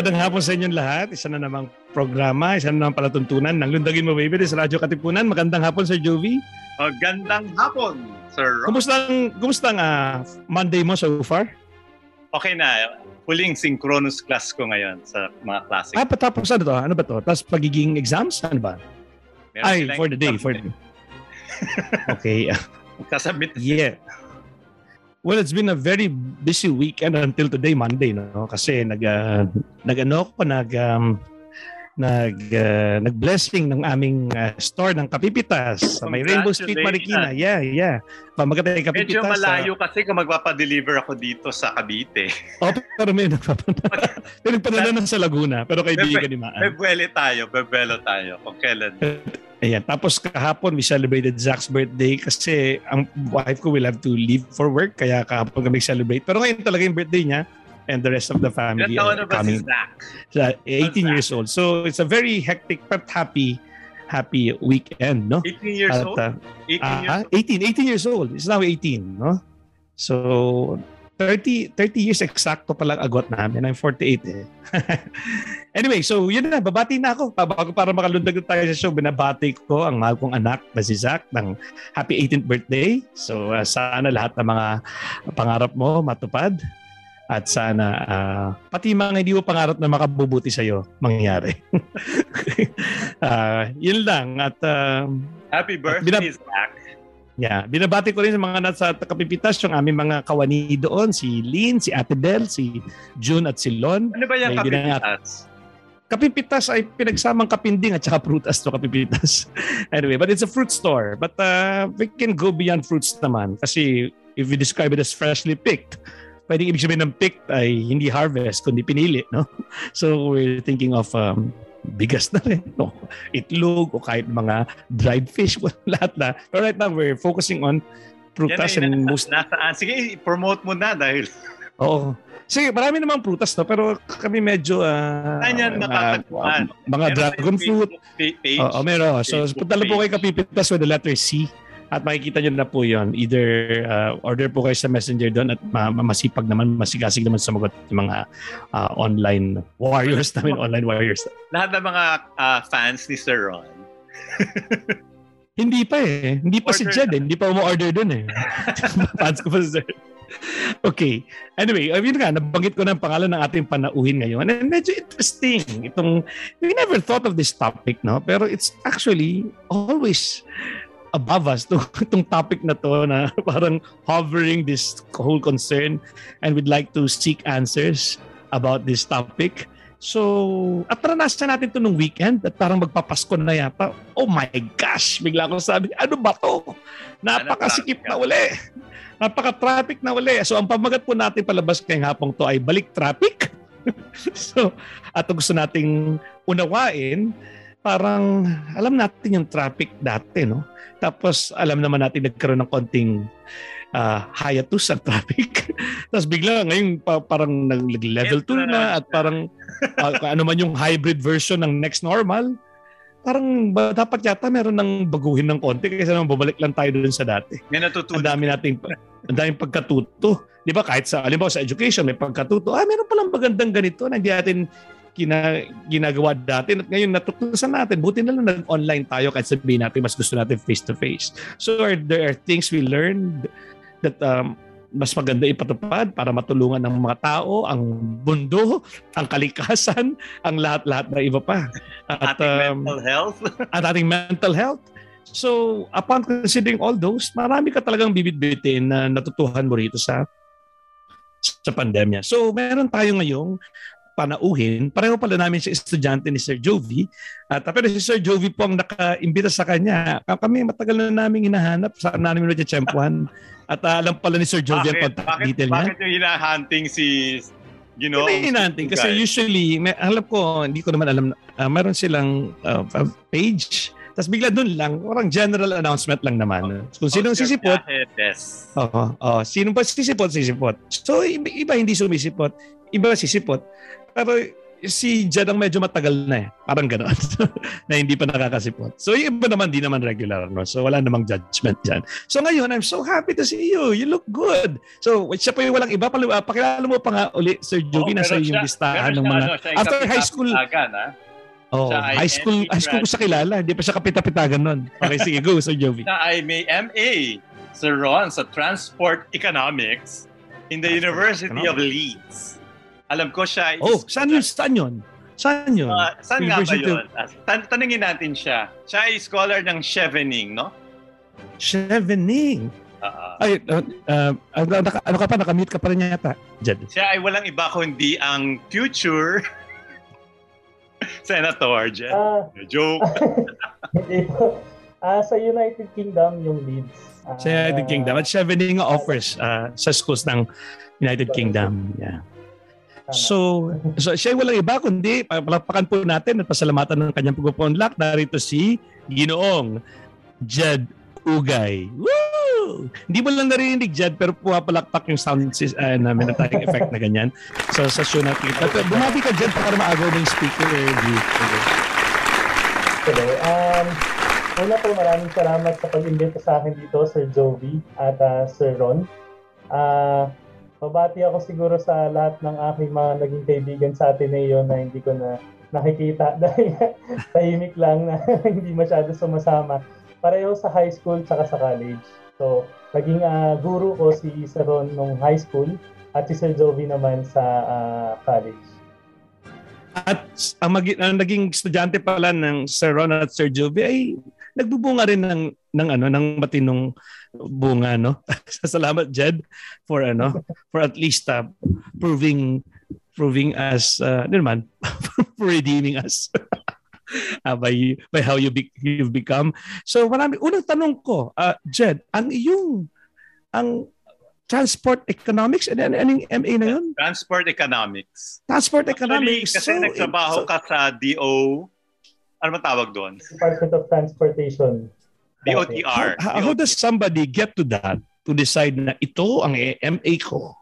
magandang hapon sa inyong lahat. Isa na namang programa, isa na namang palatuntunan ng Lundagin Mo Baby sa Radyo Katipunan. Magandang hapon, Sir Jovi. Magandang hapon, Sir Rob. Kumusta ang, kumusta ang ah, Monday mo so far? Okay na. Huling synchronous class ko ngayon sa mga classic. Ah, patapos ano to? Ano ba to? Tapos pagiging exams? Ano ba? Meron Ay, for the day. For the day. Okay. Sasabit. yeah. Well, it's been a very busy weekend until today, Monday, no? Kasi nag, uh, nag-ano ko, nag, um, nag, uh, nag-blessing ng aming uh, store ng Kapipitas sa may Rainbow Street, Marikina. Yeah, yeah. Pamagatay Kapipitas. Medyo malayo kasi kung magpapadeliver ako dito sa Cavite. Oh, pero may nagpapadala. may nagpadala na sa Laguna, pero kaibigan ni Maan. Bebele tayo, bebelo tayo kung kailan. Ayan. Tapos kahapon, we celebrated Zach's birthday kasi ang wife ko will have to leave for work. Kaya kahapon kami celebrate. Pero ngayon talaga yung birthday niya and the rest of the family. Ilan are coming. Zach? Sa 18 Zach? years old. So it's a very hectic but happy happy weekend, no? 18 years At, old? uh, 18 years old? 18, 18 years old. It's now 18, no? So 30 30 years exacto pa lang agwat namin. I'm 48 eh. anyway, so yun na, babati na ako. Bago para makalundag na tayo sa show, binabati ko ang mahal kong anak na si Zach ng happy 18th birthday. So uh, sana lahat ng mga pangarap mo matupad. At sana ah, pati mga hindi mo pangarap na makabubuti sa'yo, mangyari. Ah, yun lang. At ah, Happy birthday, Binab- Zach. Yeah, binabati ko rin sa mga nasa Kapipitas, yung aming mga kawani doon, si Lynn, si Ate Del, si June at si Lon. Ano ba yung kapitas? Kapipitas ay pinagsamang kapinding at saka prutas to Kapipitas. anyway, but it's a fruit store. But uh, we can go beyond fruits naman kasi if we describe it as freshly picked, pwedeng ibig sabihin ng picked ay hindi harvest, kundi pinili, no? So we're thinking of um, bigas na rin, no? itlog o kahit mga dried fish, lahat na. But right now, we're focusing on prutas Yan and nasa, most... nasaan? Sige, promote mo na dahil Oo. Sige, marami namang prutas to, pero kami medyo... ah, Saan yan mga- matatagpuan? mga Meron dragon fruit, page. Oo, meron. So, punta lang po page. kay Kapipitas with the letter C at makikita nyo na po yon Either uh, order po kayo sa messenger doon at ma- ma- masipag naman, masigasig naman sumagot yung mga uh, online warriors namin, online warriors. Lahat ng mga ah, fans ni Sir Ron. Hindi pa eh. Hindi pa si Order Jed eh. Hindi pa umu-order doon eh. Fans ko pa si Jed. Okay. Anyway, uh, yun nga, nabanggit ko na ang pangalan ng ating panauhin ngayon. And medyo interesting. Itong, we never thought of this topic, no? Pero it's actually always above us to, itong topic na to na parang hovering this whole concern and we'd like to seek answers about this topic. So, at naranasan natin to nung weekend at parang magpapasko na yata. Oh my gosh! Bigla ko sabi, ano ba to? Napakasikip na uli. Napaka-traffic na uli. So, ang pamagat po natin palabas ngayong hapong to ay balik traffic. so, at gusto nating unawain, parang alam natin yung traffic dati, no? Tapos alam naman natin nagkaroon ng konting uh, hiatus sa traffic. Tapos bigla ngayon pa, parang nag-level 2 na at parang uh, ano man yung hybrid version ng next normal, parang ba, dapat yata meron ng baguhin ng konti kaysa naman babalik lang tayo doon sa dati. May Ang natutunan. dami nating ang daming pagkatuto. 'Di ba? Kahit sa alimbawa sa education may pagkatuto. Ah, meron palang magandang ganito na hindi natin kina, ginagawa dati at ngayon natutusan natin. Buti na lang nag-online tayo kahit sabihin natin mas gusto natin face-to-face. So are, there are things we learned that um, mas maganda ipatupad para matulungan ng mga tao, ang mundo, ang kalikasan, ang lahat-lahat na iba pa. At, ating um, mental health. at ating mental health. So, upon considering all those, marami ka talagang bibit-bitin na natutuhan mo rito sa sa pandemya. So, meron tayo ngayong panauhin. Pareho pala namin si estudyante ni Sir Jovi. At pero si Sir Jovi po ang naka-imbita sa kanya. Kami matagal na namin hinahanap. Saan namin na tiyempuhan. At ah, alam pala ni Sir Jovi ang bakit, contact bakit, detail niya. bakit yung hinahunting si you know, May hinanting. Kasi usually, may, alam ko, hindi ko naman alam, uh, meron silang uh, page. Tapos bigla dun lang, parang general announcement lang naman. Kung sinong sisipot, Piajetes. oo, oh, sino pa sisipot, sisipot. So, iba, iba hindi sumisipot, iba sisipot. Pero si Jed ang medyo matagal na eh. Parang gano'n. na hindi pa nakakasipot. So yung iba naman, di naman regular. No? So wala namang judgment dyan. So ngayon, I'm so happy to see you. You look good. So siya pa yung walang iba. Uh, pakilala mo pa nga uli, Sir Jogi, oh, nasa yung listahan ng mga... Ano, after high school... Tagan, ha? Oh, high school, high school ko sa kilala. Hindi pa siya kapitapitagan nun. Okay, sige, go, Sir Jovi. Na ay may MA, Sir Ron, sa Transport Economics in the University of Leeds. Alam ko siya is... Oh, saan yun? Saan yun? Saan yun? Uh, saan University nga ba yun? Of... Ah, tan- tanungin natin siya. Siya ay scholar ng Chevening, no? Chevening? Uh-huh. Ay, uh, uh, ano, ano ka pa? Nakamute ka pa rin yata. Jed. Siya ay walang iba kundi ang future Senator, Jen. Uh, Joke. Uh, sa United Kingdom, yung Leeds. Uh, sa United Kingdom. At nga offers uh, sa schools ng United Kingdom. Yeah. So, so siya walang iba kundi palakpakan po natin at pasalamatan ng kanyang pagpupunlak. Narito si Ginoong Jed Ugay. Woo! Hindi mo lang narinig dyan, pero pumapalakpak yung sound uh, namin na tayong effect na ganyan. So sa show natin. At uh, bumati ka dyan para maagaw ng speaker. Eh, Hello. Um, una po maraming salamat sa pag-invite sa akin dito, Sir Jovi at uh, Sir Ron. Uh, mabati ako siguro sa lahat ng aking mga naging kaibigan sa Ateneo na hindi ko na nakikita dahil tahimik lang na hindi masyado sumasama pareho sa high school tsaka sa college. So, naging uh, guru ko si Sir Ron nung high school at si Sir Jovi naman sa uh, college. At ang, mag- ang naging estudyante pala ng Sir Ron at Sir Jovi ay nagbubunga rin ng ng ano ng matinong bunga no. Salamat Jed for ano for at least uh, proving proving us uh, ano naman for redeeming us. uh, by by how you be, you've become. So marami unang tanong ko, uh, Jed, ang iyong ang transport economics and ano anong MA na yun? Transport economics. Transport economics. Actually, kasi so, nagtrabaho so, ka sa DO, ano man tawag doon? Department of Transportation. DOTR. How, how does somebody get to that to decide na ito ang MA ko?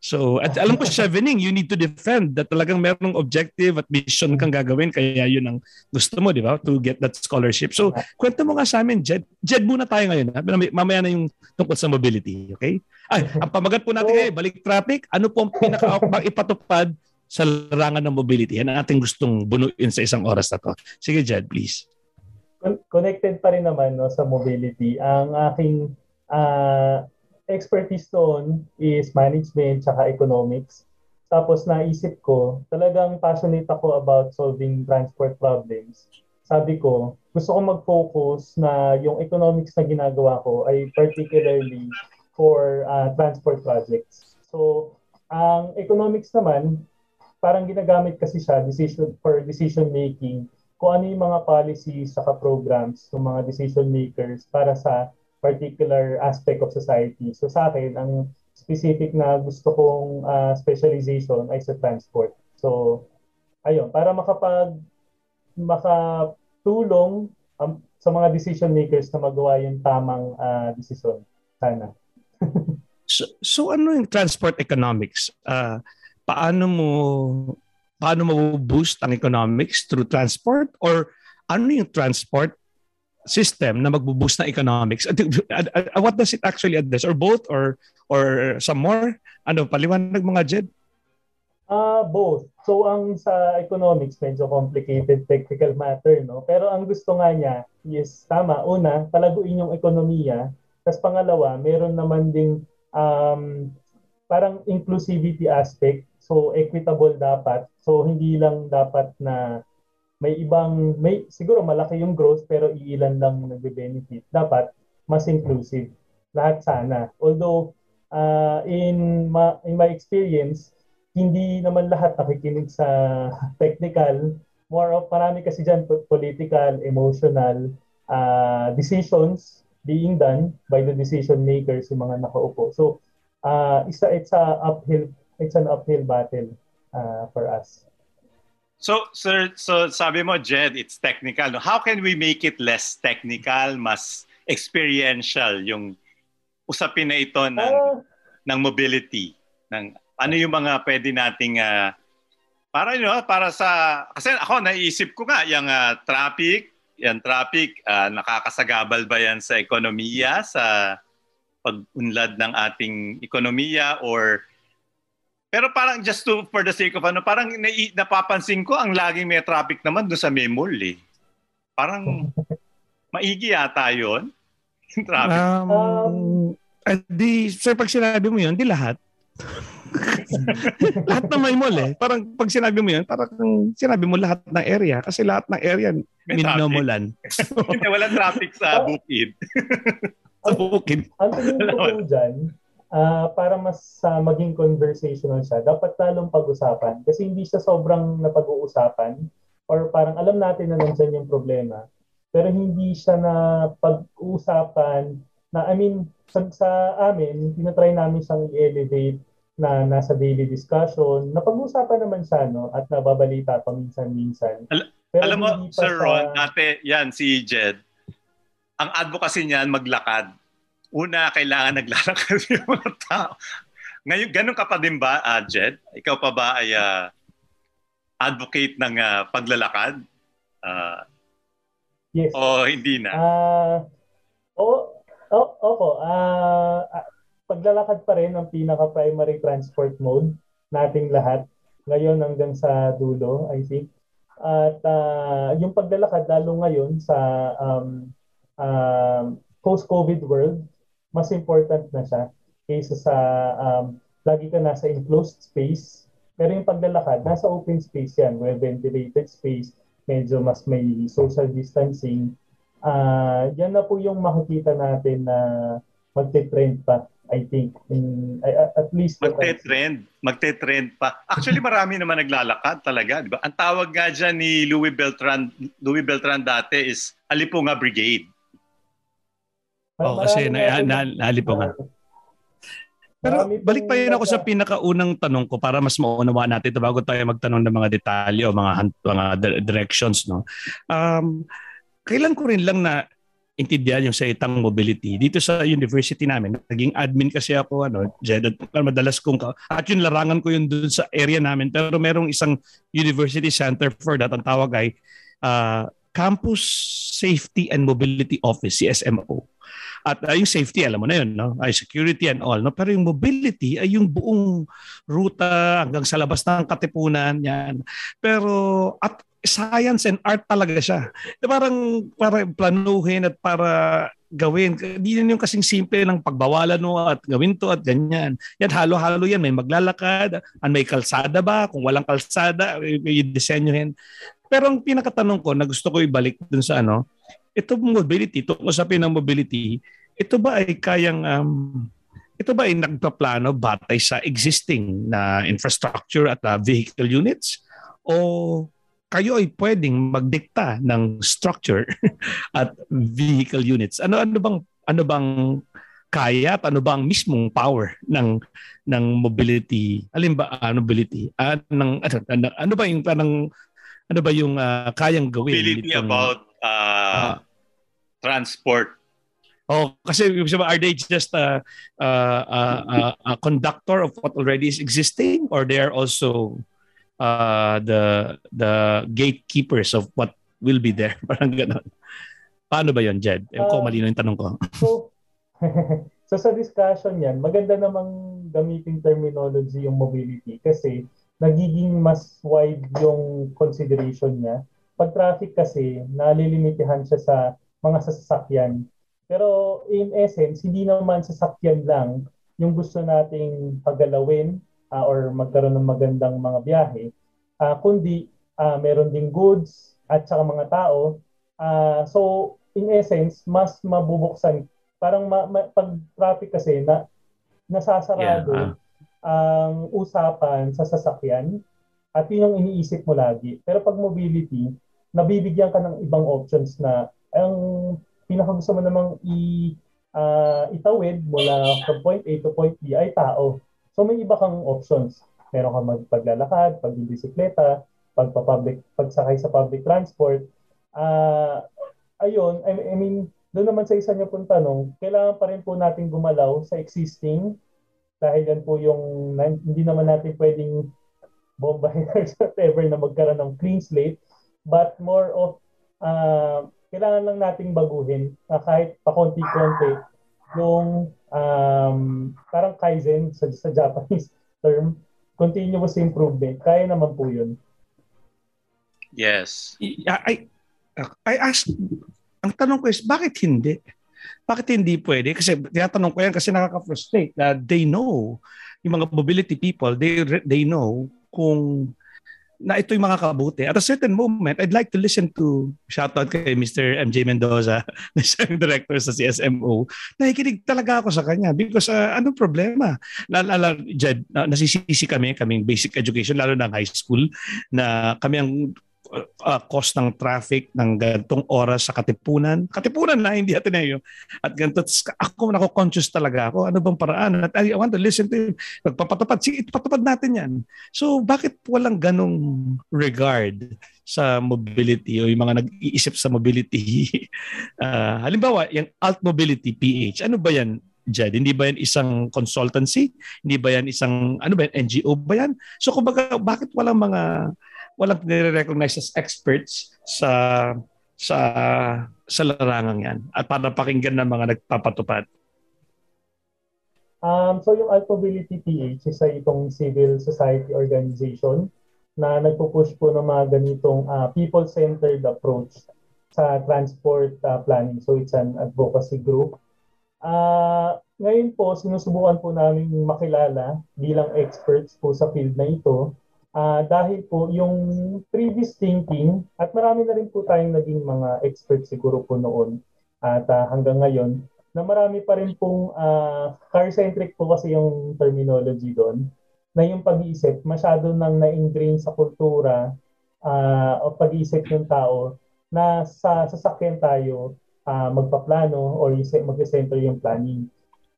So, at alam ko, Chevening, you need to defend that talagang merong objective at mission kang gagawin. Kaya yun ang gusto mo, di ba? To get that scholarship. So, kwento mo nga sa amin, Jed. Jed muna tayo ngayon. Ha? Mamaya na yung tungkol sa mobility. Okay? Ay, ang pamagat po natin ngayon, balik traffic. Ano po ang pinaka ipatupad sa larangan ng mobility? Yan ang ating gustong bunuin sa isang oras na to. Sige, Jed, please. Connected pa rin naman no, sa mobility. Ang aking uh, expertise doon is management tsaka economics. Tapos naisip ko, talagang passionate ako about solving transport problems. Sabi ko, gusto ko mag-focus na yung economics na ginagawa ko ay particularly for uh, transport projects. So, ang economics naman, parang ginagamit kasi siya decision for decision making kung ano yung mga policies saka programs ng mga decision makers para sa particular aspect of society. So sa akin, ang specific na gusto kong uh, specialization ay sa transport. So, ayun, para makapag makatulong um, sa mga decision makers na magawa yung tamang uh, desisyon. Sana. so, so ano yung transport economics? Uh, paano mo paano mo boost ang economics through transport or ano yung transport system na magbo-boost ng economics. What does it actually address? Or both? Or or some more? Ano, paliwanag mga Jed? Uh, both. So ang sa economics, medyo complicated technical matter, no? Pero ang gusto nga niya is tama. Una, palaguin yung ekonomiya. Tapos pangalawa, meron naman ding um, parang inclusivity aspect. So equitable dapat. So hindi lang dapat na may ibang, may siguro malaki yung growth pero iilan lang nagbe-benefit. Dapat mas inclusive. Lahat sana. Although uh, in, ma, in my experience, hindi naman lahat nakikinig sa technical. More of marami kasi dyan political, emotional uh, decisions being done by the decision makers, yung mga nakaupo. So, uh, isa, it's a uphill, it's an uphill battle uh, for us. So, sir, so sabi mo, Jed, it's technical. How can we make it less technical, mas experiential yung usapin na ito ng, uh, ng mobility? Ng, ano yung mga pwede nating uh, Para you know, para sa kasi ako naisip ko nga yung uh, traffic, yung traffic uh, nakakasagabal ba yan sa ekonomiya sa pag-unlad ng ating ekonomiya or pero parang just to for the sake of ano, parang na, napapansin ko ang laging may traffic naman doon sa Memol eh. Parang maigi yata 'yon. traffic. Um, um, di, sir, pag sinabi mo yun, di lahat. lahat may mall eh. Parang pag sinabi mo yun, parang sinabi mo lahat ng area. Kasi lahat ng area, minomulan. Hindi, walang traffic sa bukid. sa bukid. Ang tingin ko dyan, uh, para mas uh, maging conversational siya, dapat lalong pag-usapan. Kasi hindi siya sobrang napag-uusapan or parang alam natin na nandiyan yung problema. Pero hindi siya na pag-uusapan na, I mean, sa, sa amin, tinatry namin siyang i-elevate na nasa daily discussion. Napag-uusapan naman siya, no? At nababalita pa minsan-minsan. Al- Pero alam mo, Sir sa... Ron, dati yan, si Jed, ang advocacy niyan maglakad. Una, kailangan naglalakad yung mga tao. Ngayon, ganun ka pa din ba, uh, Jed? Ikaw pa ba ay uh, advocate ng uh, paglalakad? Uh, yes. O hindi na? Uh, o, oh, opo. Uh, paglalakad pa rin ang pinaka-primary transport mode nating lahat ngayon hanggang sa dulo, I think. At uh, yung paglalakad lalo ngayon sa um, uh, post-COVID world, mas important na siya kaysa sa um, lagi ka nasa enclosed space. Pero yung paglalakad, nasa open space yan, well-ventilated space, medyo mas may social distancing. Uh, yan na po yung makikita natin na magte-trend pa I think in at least magte-trend, magte-trend pa. Actually marami naman naglalakad talaga, di ba? Ang tawag nga diyan ni Louis Beltran, Louis Beltran dati is Alipunga Brigade. Oh, kasi na, na, na Alipunga. Pero balik pa yun ako sa pinakaunang tanong ko para mas maunawa natin ito bago tayo magtanong ng mga detalye o mga mga directions no. Um, kailan ko rin lang na intindihan yung salitang mobility. Dito sa university namin, naging admin kasi ako, ano, Jed, madalas kong, at yung larangan ko yun dun sa area namin, pero merong isang university center for that, ang tawag ay uh, Campus Safety and Mobility Office, CSMO. At uh, yung safety, alam mo na yun, no? ay security and all. No? Pero yung mobility ay yung buong ruta hanggang sa labas ng katipunan. Yan. Pero at science and art talaga siya. Parang para planuhin at para gawin. Hindi yan yung kasing simple ng pagbawalan mo at gawin to at ganyan. Yan halo-halo yan. May maglalakad, an may kalsada ba? Kung walang kalsada, i-disenyohin. Pero ang pinakatanong ko na gusto ko ibalik dun sa ano, ito mobility, ito usapin ng mobility, ito ba ay kayang um, ito ba ay nagpaplano batay sa existing na infrastructure at uh, vehicle units o kayo ay pwedeng magdikta ng structure at vehicle units. Ano ano bang ano bang kaya at ano bang mismong power ng ng mobility? Alin ba uh, mobility? Uh, ng, ano, ano, ano ba yung parang ano ba yung uh, kayang gawin? Mobility itong, about uh, uh, transport. Oh, kasi are they just a, a, a, a conductor of what already is existing or they are also uh, the the gatekeepers of what will be there. Parang gano'n. Paano ba yon Jed? Uh, ko malino yung tanong ko. so, so sa discussion yan, maganda namang gamitin terminology yung mobility kasi nagiging mas wide yung consideration niya. Pag traffic kasi, nalilimitihan siya sa mga sasakyan. Pero in essence, hindi naman sasakyan lang yung gusto nating paggalawin uh, or magkaroon ng magandang mga biyahe, uh, kundi uh, meron ding goods at saka mga tao. Uh, so in essence, mas mabubuksan. Parang ma, ma, pag traffic kasi na nasasarado yeah, uh. ang usapan sa sasakyan at yun yung iniisip mo lagi. Pero pag mobility, nabibigyan ka ng ibang options na ang pinaka gusto mo namang i uh, itawid mula from point A to point B ay tao. So may iba kang options. Meron kang magpaglalakad, pagbibisikleta, pagpa-public, pagsakay sa public transport. Uh, ayun, I, I mean, doon naman sa isa niyo pong tanong, kailangan pa rin po natin gumalaw sa existing dahil yan po yung hindi naman natin pwedeng bombarders, whatever, na magkaroon ng clean slate, but more of uh, kailangan lang nating baguhin uh, kahit pakonti-konti yung um, parang kaizen sa, sa Japanese term, continuous improvement. Kaya naman po yun. Yes. I, I ask, ang tanong ko is, bakit hindi? Bakit hindi pwede? Kasi tinatanong ko yan kasi nakaka-frustrate na they know, yung mga mobility people, they, they know kung na ito yung mga kabuti. At a certain moment, I'd like to listen to, shout out kay Mr. MJ Mendoza, na siyang director sa CSMO. Nakikinig talaga ako sa kanya because uh, anong problema? Nalala, Jed, nasisisi kami, kaming basic education, lalo ng high school, na kami ang uh, cost ng traffic ng gantong oras sa Katipunan. Katipunan na, hindi Ateneo. At ganito, ako nako-conscious talaga ako. Ano bang paraan? At I want to listen to him. Pagpapatupad, sige, ipatupad natin yan. So, bakit walang ganong regard sa mobility o yung mga nag-iisip sa mobility? uh, halimbawa, yung Alt Mobility PH, ano ba yan? Jed? Hindi ba yan isang consultancy? Hindi ba yan isang, ano ba yan, NGO ba yan? So, kumbaga, bakit walang mga walang nire-recognize as experts sa sa sa larangang yan at para pakinggan ng mga nagpapatupad? Um, so yung Alpability PH isa itong civil society organization na nagpo-push po ng mga ganitong uh, people-centered approach sa transport uh, planning. So it's an advocacy group. Uh, ngayon po, sinusubukan po namin makilala bilang experts po sa field na ito Uh, dahil po yung previous thinking at marami na rin po tayong naging mga experts siguro po noon at uh, hanggang ngayon na marami pa rin pong uh, car-centric po kasi yung terminology doon na yung pag-iisip masyado nang na-ingrain sa kultura uh, o pag-iisip ng tao na sa sasakyan tayo uh, magpaplano or mag-center yung planning.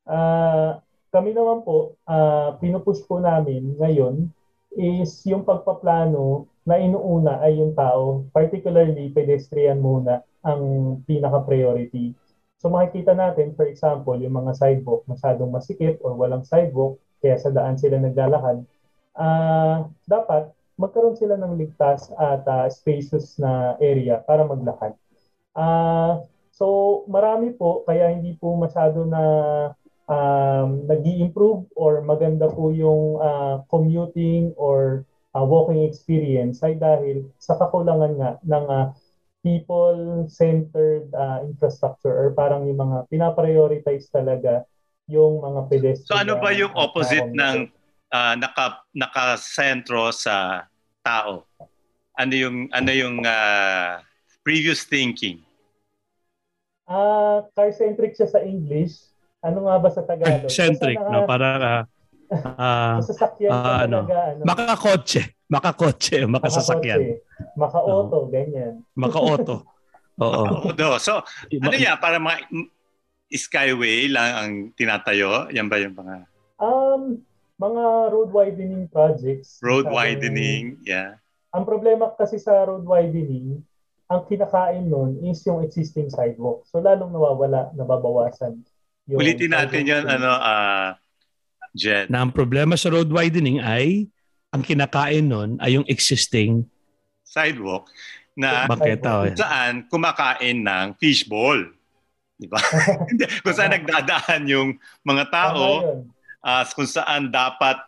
Uh, kami naman po, uh, pinupush po namin ngayon is yung pagpaplano na inuuna ay yung tao, particularly pedestrian muna ang pinaka-priority. So makikita natin, for example, yung mga sidewalk masyadong masikip or walang sidewalk, kaya sa daan sila naglalakad, uh, dapat magkaroon sila ng ligtas at uh, spacious na area para maglakad. Uh, so marami po, kaya hindi po masyado na um, nag improve or maganda po yung uh, commuting or uh, walking experience ay dahil sa kakulangan nga ng uh, people-centered uh, infrastructure or parang yung mga pinaprioritize talaga yung mga pedestrian. So ano ba yung opposite uh, ng uh, naka nakasentro sa tao? Ano yung ano yung uh, previous thinking? Ah, uh, car-centric siya sa English ano nga ba sa Tagalog? Centric, no? Para uh, uh, sasakyan uh, ano, ano, makakotse, makakotse, makasasakyan. Maka-auto, uh, ganyan. Maka-auto. Oo. Auto. So, ano yan? Para mga skyway lang ang tinatayo? Yan ba yung mga... Um, mga road widening projects. Road widening, yeah. Ang problema kasi sa road widening, ang kinakain nun is yung existing sidewalk. So lalong nawawala, nababawasan yung Ulitin natin yan, ano, uh, Jen. Na ang problema sa road widening ay ang kinakain nun ay yung existing sidewalk na bangketa, kung saan kumakain ng fishball. Di ba? kung saan nagdadaan yung mga tao, uh, kung saan dapat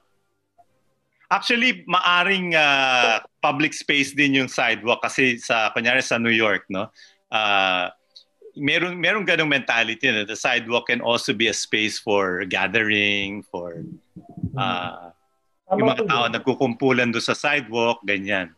Actually, maaring uh, public space din yung sidewalk kasi sa kunyari sa New York, no? Uh, meron meron ganung mentality na the sidewalk can also be a space for gathering, for uh, yung mga tao nagkukumpulan do sa sidewalk, ganyan.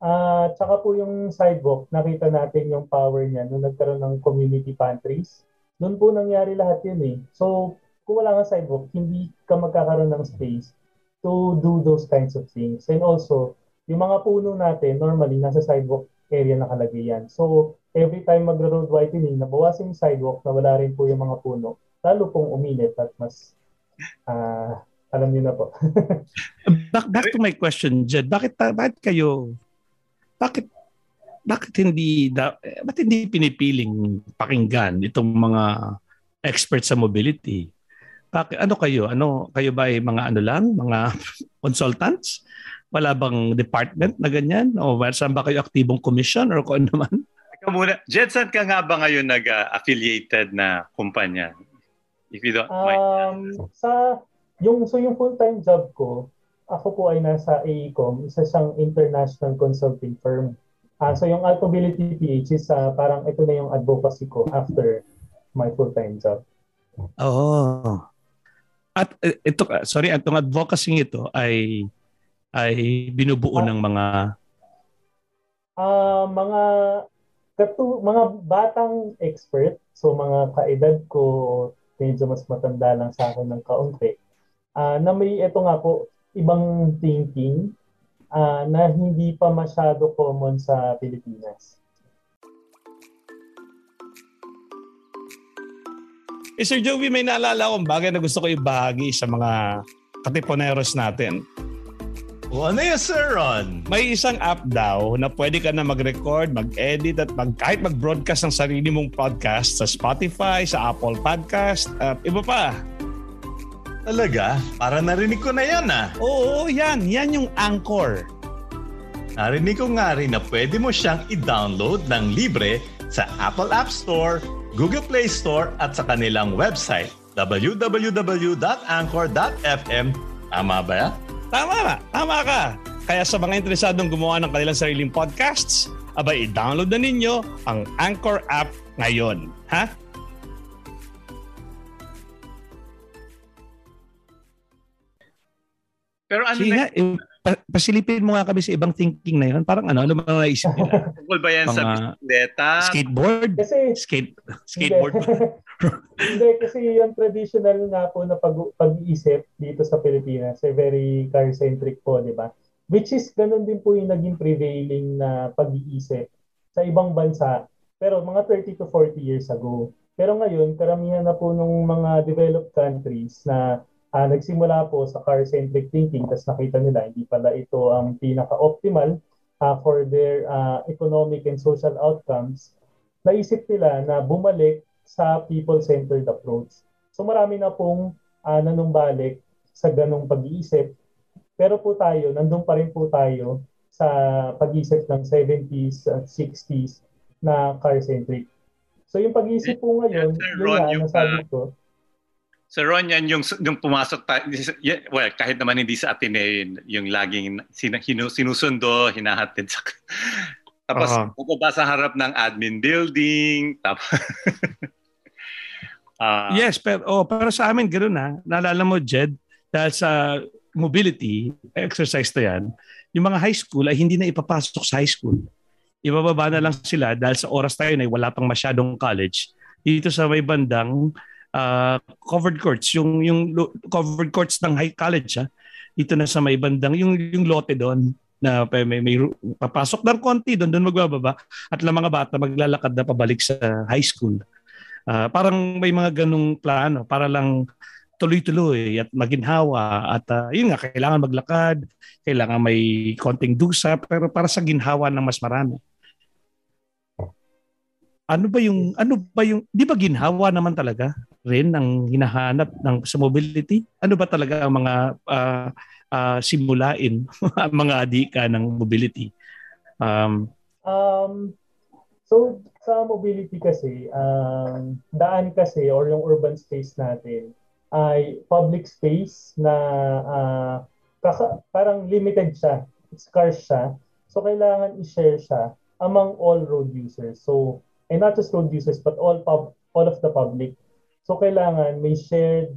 Ah, uh, tsaka po yung sidewalk, nakita natin yung power niya nung nagkaroon ng community pantries. Doon po nangyari lahat yun eh. So, kung wala kang sidewalk, hindi ka magkakaroon ng space to do those kinds of things. And also, yung mga puno natin, normally, nasa sidewalk area nakalagay yan. So, every time magro-road widening, nabawasan yung sidewalk na wala rin po yung mga puno, lalo pong uminit at mas uh, alam niyo na po. back, back to my question, Jed. Bakit, bakit kayo, bakit bakit hindi da, bakit hindi pinipiling pakinggan itong mga experts sa mobility? Bakit, ano kayo? Ano, kayo ba ay mga ano lang? Mga consultants? Wala bang department na ganyan? O saan ba kayo aktibong commission or kung ano man? Ikaw muna. Jed, saan ka nga ba ngayon nag-affiliated na kumpanya? If you don't mind. Um, sa, yung, so yung full-time job ko, ako po ay nasa AECOM, isa siyang international consulting firm. Uh, so yung Altability PH is uh, parang ito na yung advocacy ko after my full-time job. Oh. At eh, ito, sorry, itong advocacy ito ay ay binubuo uh, ng mga uh, mga katu mga batang expert so mga kaedad ko medyo mas matanda lang sa akin ng kaunti uh, na may ito nga po ibang thinking uh, na hindi pa masyado common sa Pilipinas. Eh, Sir Joey, may naalala akong bagay na gusto ko ibahagi sa mga katiponeros natin. Ano yun, Sir Ron? May isang app daw na pwede ka na mag-record, mag-edit at mag, kahit mag-broadcast ng sarili mong podcast sa Spotify, sa Apple Podcast, at iba pa. Talaga? Para narinig ko na yan ah. Oo, yan. Yan yung Anchor. Narinig ko nga rin na pwede mo siyang i-download ng libre sa Apple App Store, Google Play Store at sa kanilang website www.anchor.fm. Tama ba? Tama ba? Tama ka. Kaya sa mga interesadong gumawa ng kanilang sariling podcasts, abay i-download na ninyo ang Anchor app ngayon. Ha? Pero ano Sige na, eh, pa, pasilipin mo nga kami sa ibang thinking na yun. Parang ano, ano mga naisip nila? Tungkol ba yan Pang, sa bisikleta? Skateboard? Kasi, Skate, skateboard hindi, kasi yung traditional nga po na pag, pag-iisip dito sa Pilipinas, ay very car-centric po, di ba? Which is, ganun din po yung naging prevailing na pag-iisip sa ibang bansa. Pero mga 30 to 40 years ago. Pero ngayon, karamihan na po ng mga developed countries na uh, nagsimula po sa car-centric thinking tapos nakita nila hindi pala ito ang pinaka-optimal uh, for their uh, economic and social outcomes, naisip nila na bumalik sa people-centered approach. So marami na pong uh, nanumbalik sa ganong pag-iisip. Pero po tayo, nandun pa rin po tayo sa pag-iisip ng 70s at 60s na car-centric. So yung pag-iisip po ngayon, yeah, yun nga, yung, nasabi ko, So Ron, yan yung, yung pumasok tayo, well, kahit naman hindi sa Ateneo, yung laging sinusundo, hinahatid sa... tapos uh-huh. bubaba sa harap ng admin building. Tapos, uh, yes, pero, oh, pero sa amin ganoon na. Naalala mo, Jed, dahil sa mobility, exercise to yan, yung mga high school ay hindi na ipapasok sa high school. Ibababa na lang sila dahil sa oras tayo na wala pang masyadong college. Dito sa may bandang uh, covered courts, yung yung covered courts ng high college ha. Dito na sa may bandang yung yung lote doon na may, may papasok ng konti doon doon magbababa at lang mga bata maglalakad na pabalik sa high school. Uh, parang may mga ganung plano para lang tuloy-tuloy at maginhawa at uh, yun nga kailangan maglakad, kailangan may konting dusa pero para sa ginhawa ng mas marami ano ba yung ano ba yung di ba ginhawa naman talaga rin ang hinahanap ng sa mobility? Ano ba talaga ang mga uh, uh, simulain ang mga adika ng mobility? Um, um so sa mobility kasi um, daan kasi or yung urban space natin ay public space na uh, kaka, parang limited siya, scarce siya. So kailangan i-share siya among all road users. So and not just road users but all pub, all of the public. So kailangan may shared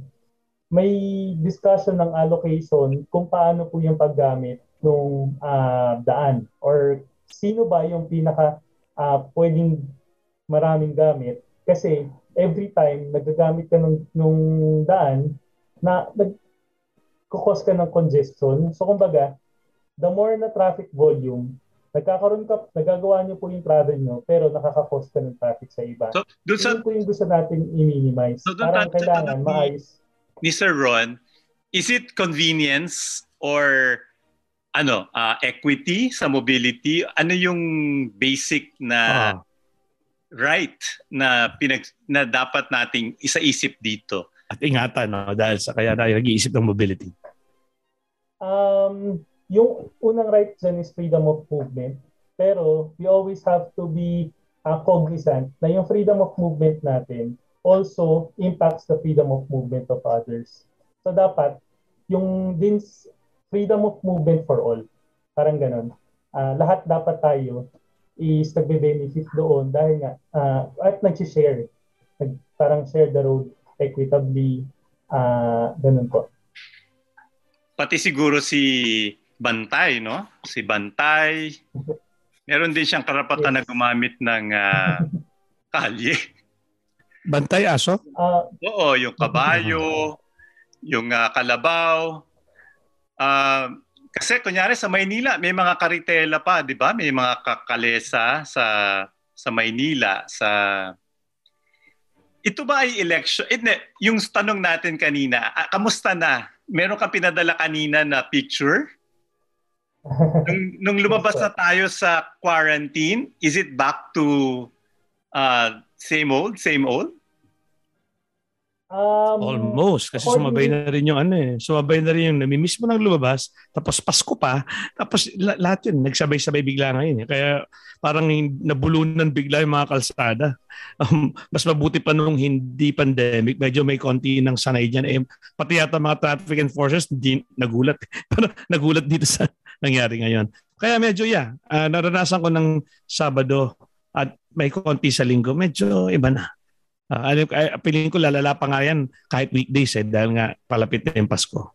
may discussion ng allocation kung paano po yung paggamit ng uh, ah, daan or sino ba yung pinaka uh, pwedeng maraming gamit kasi every time nagagamit ka ng nung daan na nagkukos ka ng congestion. So kumbaga, the more na traffic volume, nagkakaroon ka, nagagawa niyo po yung travel niyo, pero nakaka-cause ka ng traffic sa iba. So, doon sa... Yun po yung gusto natin i-minimize. So, doon Parang kailangan maayos. Sir Ron, is it convenience or ano, uh, equity sa mobility? Ano yung basic na uh right na pinag na dapat nating isaisip dito at ingatan no? dahil sa kaya tayo nag-iisip ng mobility? Um, yung unang right dyan is freedom of movement. Pero we always have to be uh, cognizant na yung freedom of movement natin also impacts the freedom of movement of others. So dapat yung din freedom of movement for all. Parang ganun. Uh, lahat dapat tayo is nagbe-benefit doon dahil nga uh, at nag-share. Nag, parang share the road equitably. Uh, ganun po. Pati siguro si Bantay, no? Si Bantay. Meron din siyang karapatan yes. na gumamit ng uh, kalye. Bantay aso? Uh, Oo, yung kabayo, yung uh, kalabaw. Uh, kasi kunyari sa Maynila, may mga karitela pa, di ba? May mga kakalesa sa sa Maynila, sa ito ba ay election? Eh, yung tanong natin kanina, ah, kamusta na? Meron kang pinadala kanina na picture? nung, nung lumabas na tayo sa quarantine, is it back to uh, same old, same old? Um, Almost. Kasi sumabay na rin yung ano eh. Sumabay na rin yung namimiss mo nang lumabas. Tapos Pasko pa. Tapos lahat yun. Nagsabay-sabay bigla ngayon eh. Kaya parang nabulunan bigla yung mga kalsada. Um, mas mabuti pa nung hindi pandemic. Medyo may konti ng sanay dyan. Eh, pati yata mga traffic enforcers hindi nagulat. Pero nagulat dito sa nangyari ngayon. Kaya medyo yeah. Uh, naranasan ko ng Sabado at may konti sa linggo. Medyo iba na. Uh, ano, uh, piling ko lalala pa nga yan kahit weekdays eh dahil nga palapit na yung Pasko.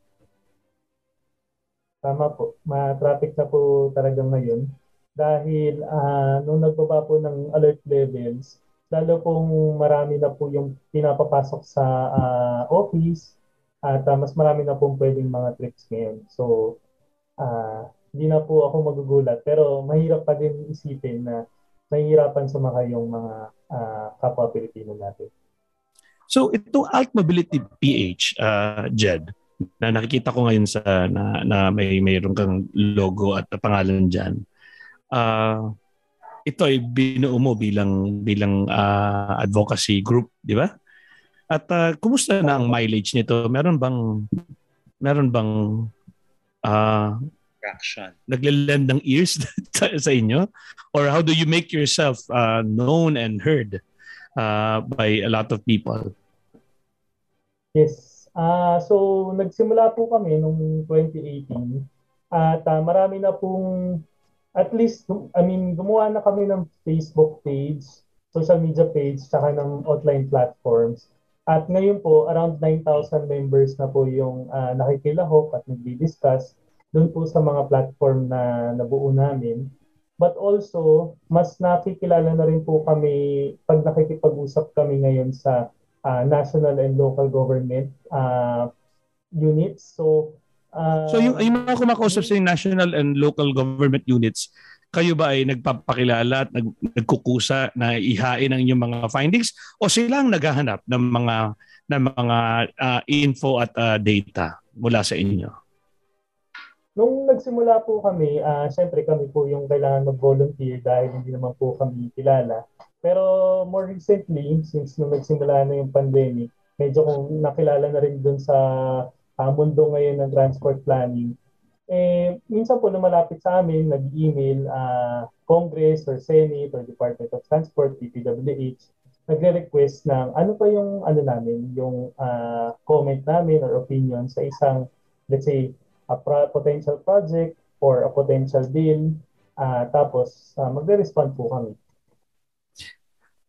Tama po. Ma-traffic na po talaga ngayon. Dahil uh, nung nagbaba po ng alert levels, lalo pong marami na po yung pinapapasok sa uh, office at uh, mas marami na pong pwedeng mga trips ngayon. So, uh, hindi na po ako magugulat. Pero mahirap pa din isipin na nahihirapan sumakay yung mga uh, kapwa Pilipino natin. So ito Alt Mobility PH, uh, Jed, na nakikita ko ngayon sa na, na may mayroon kang logo at pangalan diyan. Uh, ito ay binuo mo bilang bilang uh, advocacy group, di ba? At uh, kumusta na ang mileage nito? Meron bang meron bang uh, action. Nagle-lend ng ears sa, sa inyo? Or how do you make yourself uh, known and heard uh, by a lot of people? Yes. Uh, so, nagsimula po kami noong 2018 at uh, marami na pong at least, I mean, gumawa na kami ng Facebook page, social media page, saka ng online platforms. At ngayon po, around 9,000 members na po yung uh, nakikilahok at nagdi-discuss doon po sa mga platform na nabuo namin. But also, mas nakikilala na rin po kami pag nakikipag-usap kami ngayon sa uh, national and local government uh, units. So, uh, so yung, yung mga kumakausap sa national and local government units, kayo ba ay nagpapakilala at nag, nagkukusa na ihain ang inyong mga findings o silang naghahanap ng mga ng mga uh, info at uh, data mula sa inyo? Nung nagsimula po kami, uh, syempre kami po yung kailangan mag-volunteer dahil hindi naman po kami kilala. Pero more recently, since nung nagsimula na yung pandemic, medyo kong nakilala na rin dun sa uh, mundo ngayon ng transport planning. Eh, minsan po lumalapit sa amin, nag-email, uh, Congress or Senate or Department of Transport, DPWH, nagre-request ng ano pa yung ano namin, yung uh, comment namin or opinion sa isang, let's say, a pro- potential project or a potential deal. Uh, tapos, uh, magre-respond po kami.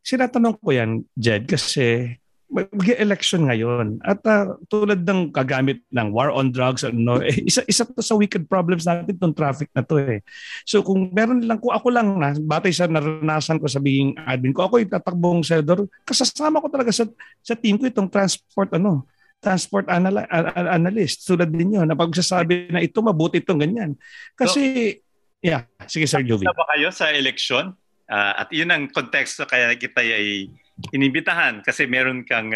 Sinatanong ko yan, Jed, kasi mag-election ngayon. At uh, tulad ng kagamit ng war on drugs, ano, eh, isa, isa to sa wicked problems natin itong traffic na to eh. So kung meron lang, kung ako lang na, batay sa naranasan ko sa being admin ko, ako yung tatakbong senador, kasasama ko talaga sa, sa team ko itong transport, ano, transport anal- analyst tulad ninyo na pagsasabi na ito mabuti itong ganyan. Kasi, so, yeah, sige Sir Jovi. ba kayo sa election? Uh, at yun ang konteksto kaya kita ay inibitahan kasi meron kang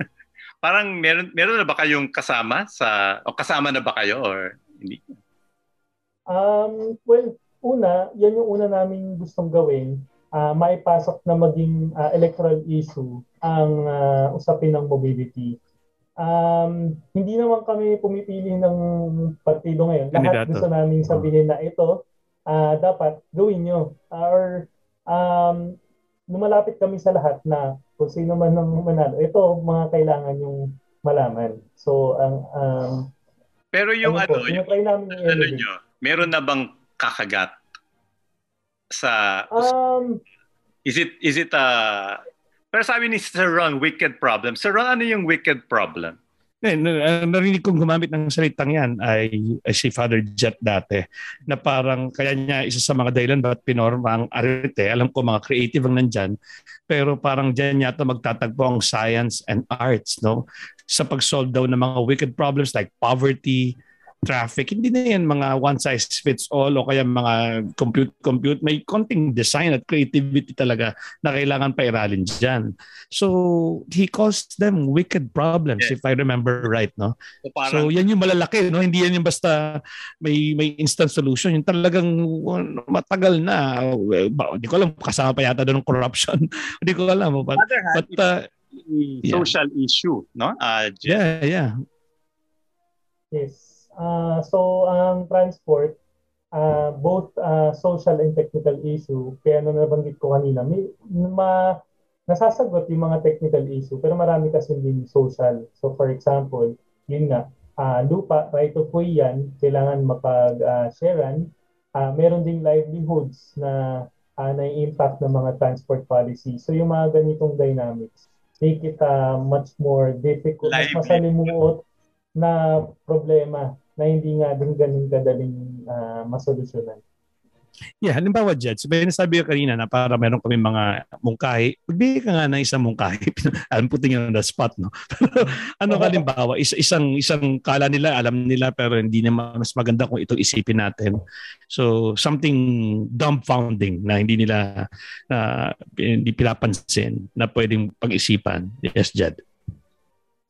parang meron meron na ba kayong kasama sa o kasama na ba kayo or hindi? Um, well, una, yan yung una naming gustong gawin, uh, maipasok na maging uh, electoral issue ang uh, usapin ng mobility um, hindi naman kami pumipili ng partido ngayon. Lahat Kandidato. gusto namin sabihin na ito, ah, dapat gawin nyo. Or um, lumalapit kami sa lahat na kung sino man ang manalo. Ito, mga kailangan yung malaman. So, ang um, Pero yung ano ano, po, yung tinatry namin ano i-elevate. nyo, meron na bang kakagat sa Um, is it is it uh pero sabi ni Sir Ron, wicked problem. Sir Ron, ano yung wicked problem? Eh, na- narinig kong gumamit ng salitang yan ay, ay si Father Jet dati na parang kaya niya isa sa mga dahilan ba't pinorma ang arete. Alam ko mga creative ang nandyan pero parang dyan yata magtatagpo ang science and arts no sa pag-solve daw ng mga wicked problems like poverty, traffic. Hindi na yan mga one size fits all o kaya mga compute compute. May konting design at creativity talaga na kailangan pairalin dyan. So he calls them wicked problems Yeah. if I remember right, no? So parang So yan yung malalaki, no? Hindi yan yung basta may may instant solution. Yung talagang matagal na. Ba- Hindi ko alam kasama pa yata doon ng corruption. Hindi ko alam. But, but uh, social issue, no? Uh, yeah, yeah. Yes. Ah, so, ang transport, ah, both ah, social and technical issue, kaya na nabanggit ko kanina, may, ma, nasasagot yung mga technical issue, pero marami kasi din social. So, for example, yun nga, ah, lupa, right of way yan, kailangan mapag-sharean. Ah, meron ding livelihoods na ah, na-impact ng mga transport policy. So, yung mga ganitong dynamics, make it ah, much more difficult, mas masalimuot na problema na hindi nga din ganun kadaling ah, masolusyonan. Yeah, halimbawa, Jed, sabi nasabi ko kanina na para meron kami mga mungkahi. Magbigay ka nga ng isang mungkahi. alam po tingin on the spot, no? Pero ano ka halimbawa, is, isang, isang kala nila, alam nila, pero hindi naman mas maganda kung ito isipin natin. So, something dumbfounding na hindi nila na hindi pinapansin na pwedeng pag-isipan. Yes, Jed.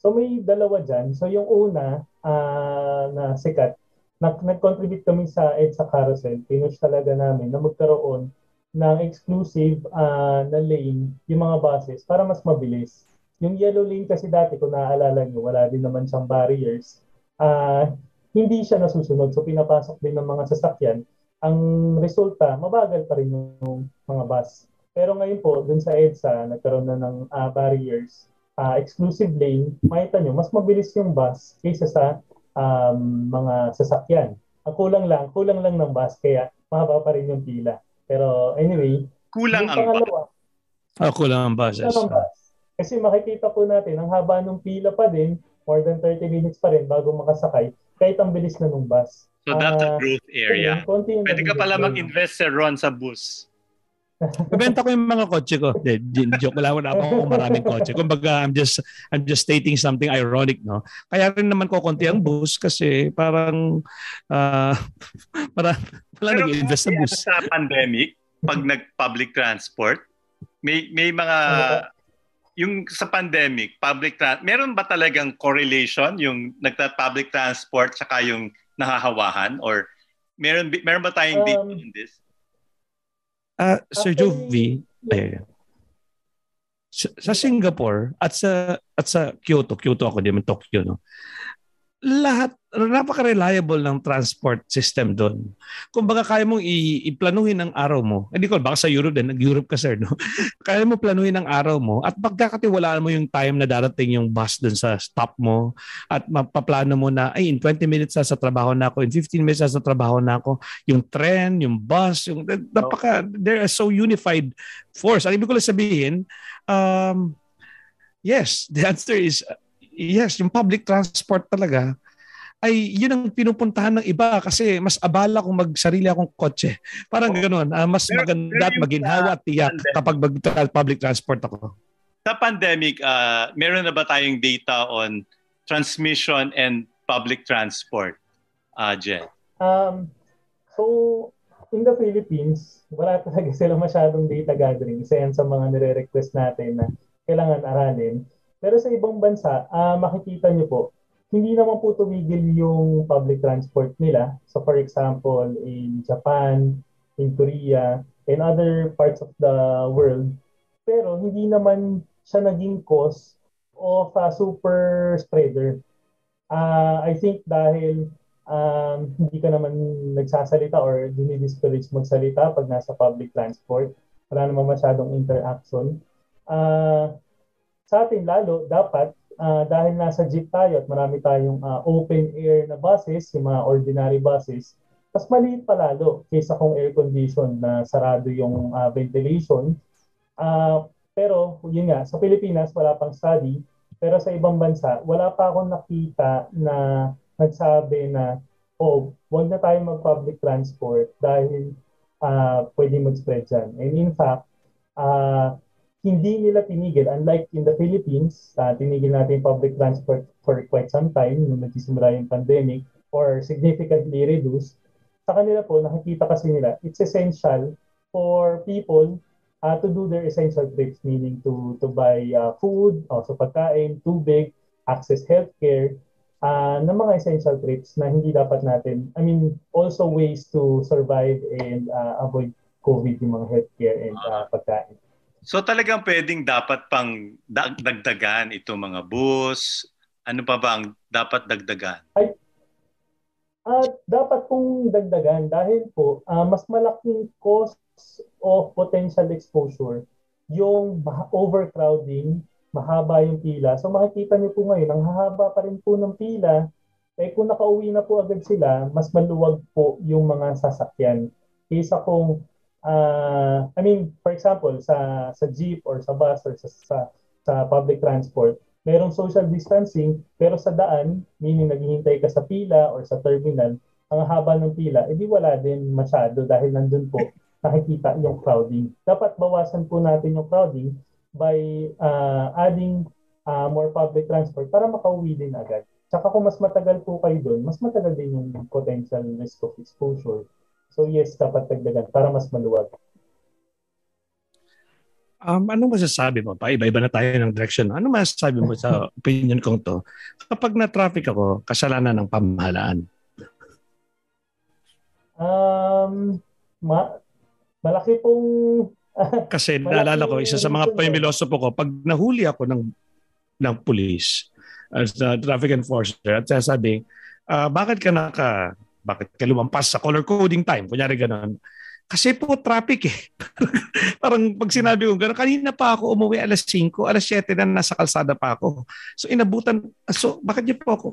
So may dalawa dyan. So yung una ah, na sikat, nag- nag-contribute kami sa EDSA Carousel. Pinush talaga namin na magkaroon ng exclusive ah, na lane yung mga buses para mas mabilis. Yung yellow lane kasi dati, kung naaalala nyo, wala din naman siyang barriers. Ah, hindi siya nasusunod. So pinapasok din ng mga sasakyan. Ang resulta, mabagal pa rin yung mga bus. Pero ngayon po, dun sa EDSA, nagkaroon na ng ah, barriers ah, exclusive lane, makita nyo, mas mabilis yung bus kaysa sa um, mga sasakyan. Ang kulang lang, kulang lang ng bus, kaya mahaba pa rin yung pila. Pero anyway, kulang ang ba? pangalawa, Ako lang ang buses. kulang ang bus. Kasi makikita po natin, ang haba ng pila pa din, more than 30 minutes pa rin bago makasakay, kahit ang bilis na ng bus. So that's a Ah, growth area. Ayun, konti Pwede ka pala mag-invest Sir Ron sa bus. Ibenta ko yung mga kotse ko. Di, joke lang, wala akong maraming kotse. Kumbaga, I'm just, I'm just stating something ironic, no? Kaya rin naman ko konti ang bus kasi parang, uh, parang, wala nag-invest sa bus. Sa pandemic, pag nag-public transport, may may mga yung sa pandemic, public tra- meron ba talagang correlation yung nagta-public transport saka yung nahahawahan or meron meron ba tayong data Um, on this? Ah, Sir Actually, Jovi, ayun. Sa, sa Singapore at sa at sa Kyoto, Kyoto ako, di man Tokyo, no? Lahat, napaka-reliable ng transport system doon. Kung baka kaya mong i- iplanuhin ang araw mo, hindi ko, baka sa Europe din, nag-Europe ka sir, no? kaya mo planuhin ang araw mo at pagkakatiwalaan mo yung time na darating yung bus doon sa stop mo at mapaplano mo na, ay, in 20 minutes na sa trabaho na ako, in 15 minutes na sa trabaho na ako, yung tren, yung bus, yung napaka they're so unified force. Ang ibig ko lang sabihin, um, yes, the answer is yes, yung public transport talaga ay yun ang pinupuntahan ng iba kasi mas abala kung magsarili akong kotse. Parang ganoon, ah, mas Pero- maganda pero at maginhawa at tiyak pandemic- kapag mag-public transport ako. Sa pandemic, uh, meron na ba tayong data on transmission and public transport? Uh, Jen? Um, so, in the Philippines, wala talaga sila masyadong data gathering. Isa yan sa mga nire-request natin na kailangan aralin. Pero sa ibang bansa, ah, makikita nyo po, hindi naman po tumigil yung public transport nila. So for example, in Japan, in Korea, in other parts of the world. Pero hindi naman siya naging cause of a super spreader. Uh, I think dahil um, hindi ka naman nagsasalita or dinidiscourage magsalita pag nasa public transport, wala naman masyadong interaction. Uh, sa atin lalo, dapat uh, dahil nasa jeep tayo at marami tayong uh, open air na buses, yung mga ordinary buses, mas maliit pa lalo kaysa kung air condition na sarado yung uh, ventilation. Uh, pero yun nga, sa Pilipinas wala pang study, pero sa ibang bansa wala pa akong nakita na nagsabi na oh, wag na tayo mag-public transport dahil uh, pwede mag-spread dyan. And in fact, uh, hindi nila tinigil. Unlike in the Philippines, uh, tinigil natin public transport for quite some time nung nagsisimula yung pandemic or significantly reduced sa kanila po, nakikita kasi nila, it's essential for people uh, to do their essential trips, meaning to to buy uh, food, also pagkain, tubig, access healthcare, uh, ng mga essential trips na hindi dapat natin, I mean, also ways to survive and uh, avoid COVID yung mga healthcare and uh, pagkain. So talagang pwedeng dapat pang dagdagan ito mga bus, ano pa ba ang dapat dagdagan? Ay, at dapat pong dagdagan dahil po uh, mas malaking cost of potential exposure yung overcrowding, mahaba yung pila. So makikita niyo po ngayon, ang hahaba pa rin po ng pila. Eh kung nakauwi na po agad sila, mas maluwag po yung mga sasakyan. Kaysa kung, uh, I mean, for example, sa sa jeep or sa bus or sa, sa, sa public transport, merong social distancing, pero sa daan, meaning naghihintay ka sa pila or sa terminal, ang haba ng pila, edi wala din masyado dahil nandun po nakikita yung crowding. Dapat bawasan po natin yung crowding by uh, adding uh, more public transport para makauwi din agad. Tsaka kung mas matagal po kayo doon, mas matagal din yung potential risk of exposure. So yes, dapat dagdagan para mas maluwag. Um, anong masasabi mo? Pa-iba-iba na tayo ng direction. Ano masasabi mo sa opinion kong to? Kapag na-traffic ako, kasalanan ng pamahalaan. Um, ma- malaki pong... Kasi naalala ko, isa sa mga pamilosopo ko, pag nahuli ako ng ng police as the traffic enforcer at sasabi, uh, bakit ka naka bakit ka lumampas sa color coding time? Kunyari ganun kasi po traffic eh. Parang pag sinabi ko gano'n, kanina pa ako umuwi alas 5, alas 7 na nasa kalsada pa ako. So inabutan, so bakit niyo po ako,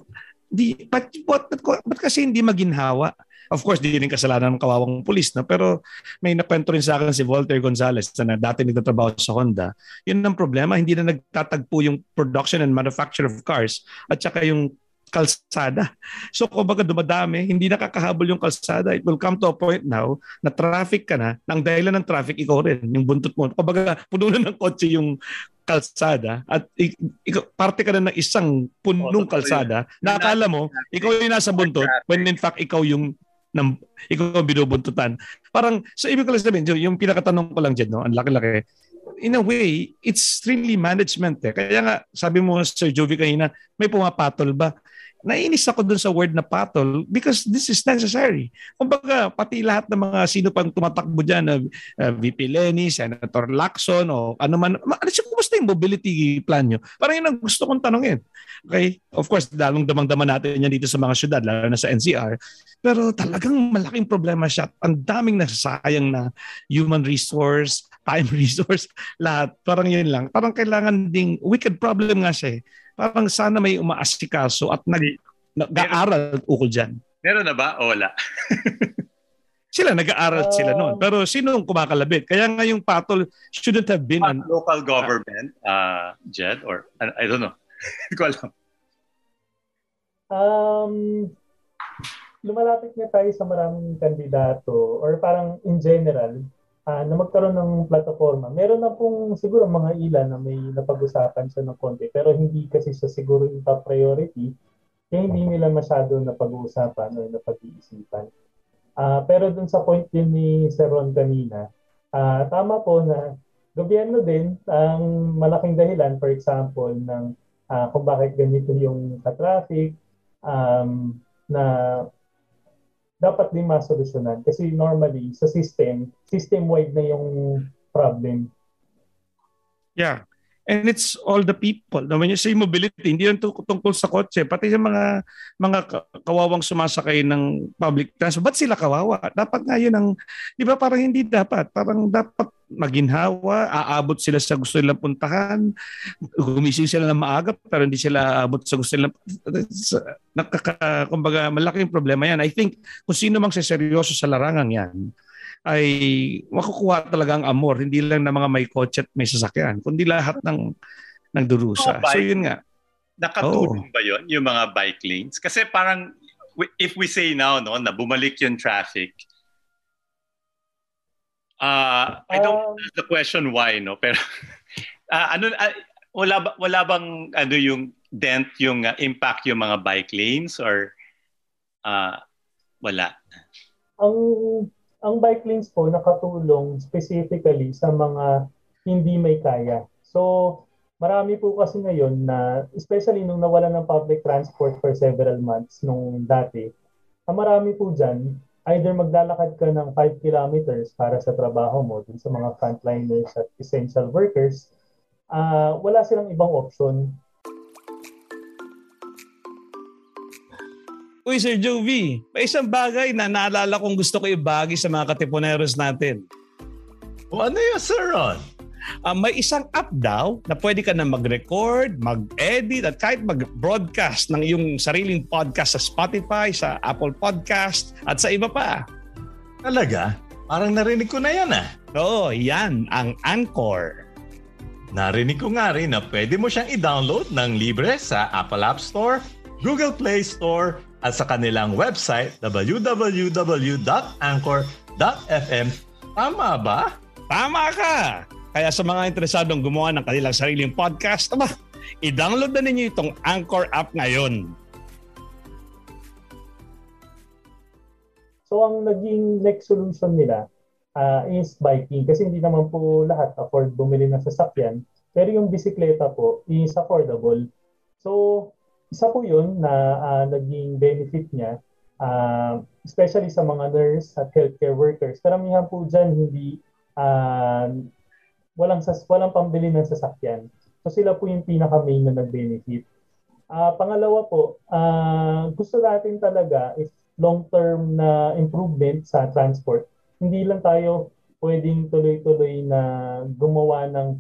di, ba't, ba't, ba't, ba't kasi hindi maginhawa? Of course, di rin kasalanan ng kawawang pulis, no? pero may nakwento rin sa akin si Walter Gonzalez na dati nagtatrabaho sa Honda. Yun ang problema, hindi na nagtatagpo yung production and manufacture of cars at saka yung kalsada. So kumbaga dumadami, hindi nakakahabol yung kalsada. It will come to a point now na traffic ka na, nang dahilan ng traffic, ikaw rin, yung buntot mo. Kumbaga puno na ng kotse yung kalsada at ikaw, parte ka na ng isang punong kalsada na akala mo, ikaw yung nasa buntot when in fact ikaw yung ng, ikaw ang binubuntutan. Parang, so ibig ko lang sabihin, yung pinakatanong ko lang dyan, no, ang laki-laki, in a way, it's really management eh. Kaya nga, sabi mo, Sir Jovi kanina, may pumapatol ba? Nainis ako dun sa word na patol because this is necessary. Kumbaga, pati lahat ng mga sino pang tumatakbo dyan, uh, uh, VP Lenny, Senator Lacson, o ano man, ano siya, kumusta yung mobility plan nyo? Parang yun ang gusto kong tanongin. Okay? Of course, dalong damang-dama natin yan dito sa mga syudad, lalo na sa NCR. Pero talagang malaking problema siya. Ang daming nasasayang na human resource, time resource, lahat. Parang yun lang. Parang kailangan ding, wicked problem nga siya eh parang sana may umaasikaso at nag, nag-aaral ukol dyan. Meron na ba o wala? sila nag-aaral uh, sila noon. Pero sino ang kumakalabit? Kaya nga yung patol shouldn't have been an local government, uh, Jed or I don't know. Hindi ko alam. Um, lumalapit na tayo sa maraming kandidato or parang in general, uh, na magkaroon ng plataforma. Meron na pong siguro mga ilan na may napag-usapan siya ng konti pero hindi kasi siya siguro yung top priority kaya hindi nila masyado napag-uusapan o napag-iisipan. Uh, pero dun sa point din ni Sir Ron kanina, uh, tama po na gobyerno din ang malaking dahilan, for example, ng uh, kung bakit ganito yung ka-traffic, um, na dapat din masolusyonan. Kasi normally, sa system, system-wide na yung problem. Yeah. And it's all the people. Now, when you say mobility, hindi lang tungkol sa kotse, pati sa mga mga kawawang sumasakay ng public transport. Ba't sila kawawa? Dapat nga yun ang, di ba parang hindi dapat. Parang dapat maginhawa, aabot sila sa gusto nilang puntahan, gumising sila ng maaga pero hindi sila aabot sa gusto nilang nakaka, kumbaga malaking problema yan. I think kung sino mang seryoso sa larangan yan, ay makukuha talaga ang amor, hindi lang ng mga may kotse at may sasakyan, kundi lahat ng nagdurusa. Oh, so yun nga. Nakatulong oh. ba yun, yung mga bike lanes? Kasi parang, if we say now, no, na bumalik yung traffic, uh, I don't um, the question why, no, pero uh, ano, uh, wala, ba, wala bang ano yung dent, yung uh, impact yung mga bike lanes or uh, wala? Ang ang bike lanes po nakatulong specifically sa mga hindi may kaya. So, marami po kasi ngayon na, especially nung nawala ng public transport for several months nung dati, ang marami po dyan, either maglalakad ka ng 5 kilometers para sa trabaho mo dun sa mga frontliners at essential workers, uh, wala silang ibang option Uy, Sir Jovi, may isang bagay na naalala kong gusto ko ibagi sa mga katipuneros natin. O ano yun, Sir Ron? Uh, may isang app daw na pwede ka na mag-record, mag-edit at kahit mag-broadcast ng iyong sariling podcast sa Spotify, sa Apple Podcast at sa iba pa. Talaga? Parang narinig ko na yan ah. Oo, yan ang Anchor. Narinig ko nga rin na pwede mo siyang i-download ng libre sa Apple App Store, Google Play Store, at sa kanilang website www.anchor.fm. Tama ba? Tama ka! Kaya sa mga interesadong gumawa ng kanilang sariling podcast, aba, i-download na ninyo itong Anchor app ngayon. So ang naging next solution nila uh, is biking kasi hindi naman po lahat afford bumili ng sasakyan pero yung bisikleta po is affordable. So isa po yun na uh, naging benefit niya, uh, especially sa mga nurse at healthcare workers. Karamihan po dyan hindi uh, walang, sas, walang pambili ng sasakyan. So sila po yung pinaka-main na nag-benefit. Uh, pangalawa po, uh, gusto natin talaga if long-term na improvement sa transport, hindi lang tayo pwedeng tuloy-tuloy na gumawa ng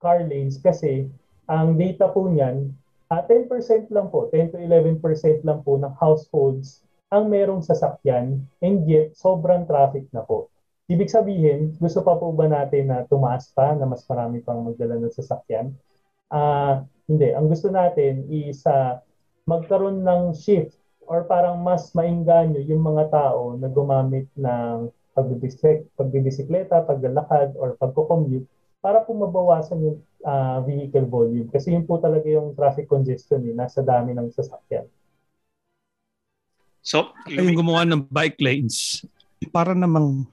car lanes kasi ang data po niyan, uh, ah, 10% lang po, 10 to 11% lang po ng households ang merong sasakyan and yet sobrang traffic na po. Ibig sabihin, gusto pa po ba natin na tumaas pa na mas marami pang magdala ng sasakyan? Uh, hindi. Ang gusto natin is uh, magkaroon ng shift or parang mas mainganyo yung mga tao na gumamit ng pagbibisik, pagbibisikleta, paglalakad, or pagko-commute para po mabawasan yung uh, vehicle volume. Kasi yun po talaga yung traffic congestion eh, nasa dami ng sasakyan. So, yung gumawa ng bike lanes para namang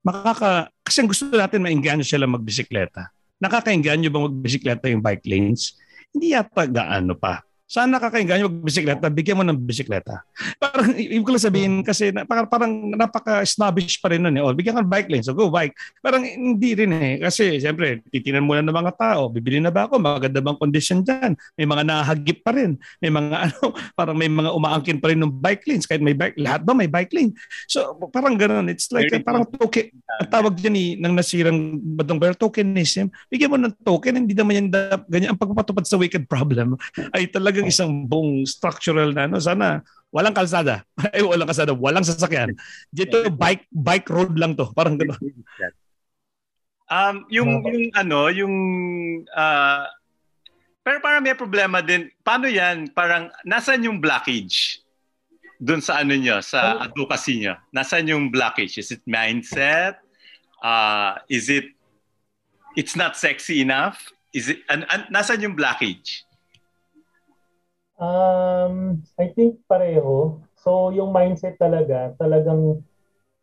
makaka... Kasi gusto natin mainganyo sila magbisikleta. Nakakainganyo bang magbisikleta yung bike lanes? Hindi yata gaano pa. Saan nakakainganyo magbisikleta? Bigyan mo ng bisikleta. Parang, ibig ko lang sabihin kasi na, parang, parang napaka-snobbish pa rin nun. Eh. Oh, bigyan ka ng bike lane, so go bike. Parang hindi rin eh. Kasi siyempre, titinan muna ng mga tao. Bibili na ba ako? Maganda bang condition dyan? May mga nahagip pa rin. May mga ano, parang may mga umaangkin pa rin ng bike lanes. Kahit may bike, lahat ba may bike lane? So parang ganun. It's like, Very parang token. Ang tawag dyan eh, ng nasirang badong pero tokenism. Bigyan mo ng token, hindi naman yan ganyan. Ang pagpapatupad sa wicked problem ay talagang isang buong structural na ano, sana walang kalsada. Ay, walang kalsada, walang sasakyan. Dito bike bike road lang to, parang gano'n. Um, yung yung ano, yung uh, pero parang may problema din. Paano 'yan? Parang nasaan yung blockage? Doon sa ano niyo, sa oh. advocacy niyo. Nasaan yung blockage? Is it mindset? Uh, is it it's not sexy enough? Is it an, an, nasaan yung blockage? Um, I think pareho. So yung mindset talaga, talagang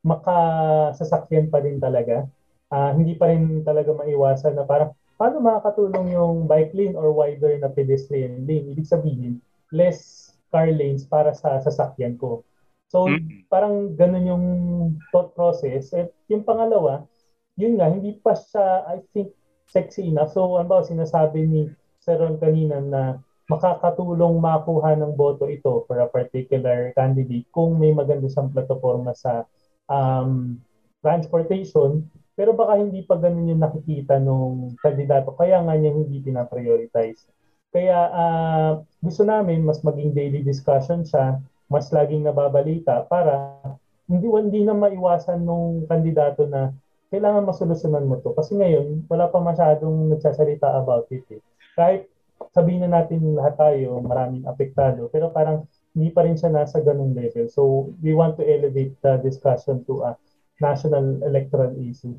makasasakyan pa din talaga. Uh, hindi pa rin talaga maiwasan na parang paano makakatulong yung bike lane or wider na pedestrian lane? Ibig sabihin, less car lanes para sa sasakyan ko. So, mm-hmm. parang ganun yung thought process. At yung pangalawa, yun nga, hindi pa siya, I think, sexy enough. So, ano ba, sinasabi ni Seron kanina na makakatulong makuha ng boto ito for a particular candidate kung may maganda siyang plataforma sa um, transportation, pero baka hindi pa ganun yung nakikita nung kandidato. Kaya nga niya hindi pinaprioritize. Kaya uh, gusto namin mas maging daily discussion siya, mas laging nababalita para hindi hindi na maiwasan nung kandidato na kailangan masolusyonan mo to. Kasi ngayon, wala pa masyadong nagsasalita about it. Eh. Kahit sabihin na natin lahat tayo, maraming apektado, pero parang hindi pa rin siya nasa ganung level. So, we want to elevate the discussion to a national electoral issue.